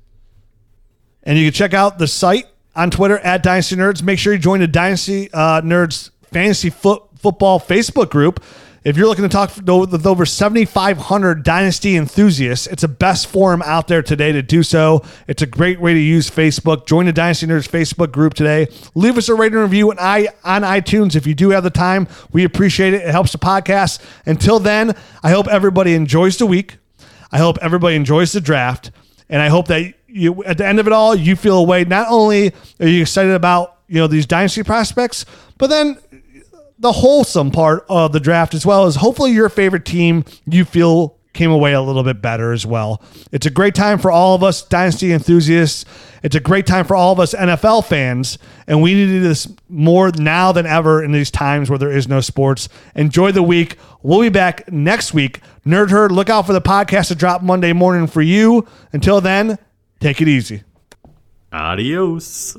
And you can check out the site on Twitter at Dynasty Nerds. Make sure you join the Dynasty uh, Nerds Fantasy Foot Football Facebook group. If you're looking to talk with over 7,500 Dynasty enthusiasts, it's the best forum out there today to do so. It's a great way to use Facebook. Join the Dynasty Nerds Facebook group today. Leave us a rating and review on, i on iTunes if you do have the time. We appreciate it. It helps the podcast. Until then, I hope everybody enjoys the week. I hope everybody enjoys the draft. And I hope that you, at the end of it all, you feel a way. Not only are you excited about you know these dynasty prospects, but then the wholesome part of the draft as well is hopefully your favorite team you feel came away a little bit better as well. It's a great time for all of us dynasty enthusiasts. It's a great time for all of us NFL fans, and we need this more now than ever in these times where there is no sports. Enjoy the week. We'll be back next week. Nerd Herd, look out for the podcast to drop Monday morning for you. Until then, take it easy. Adios.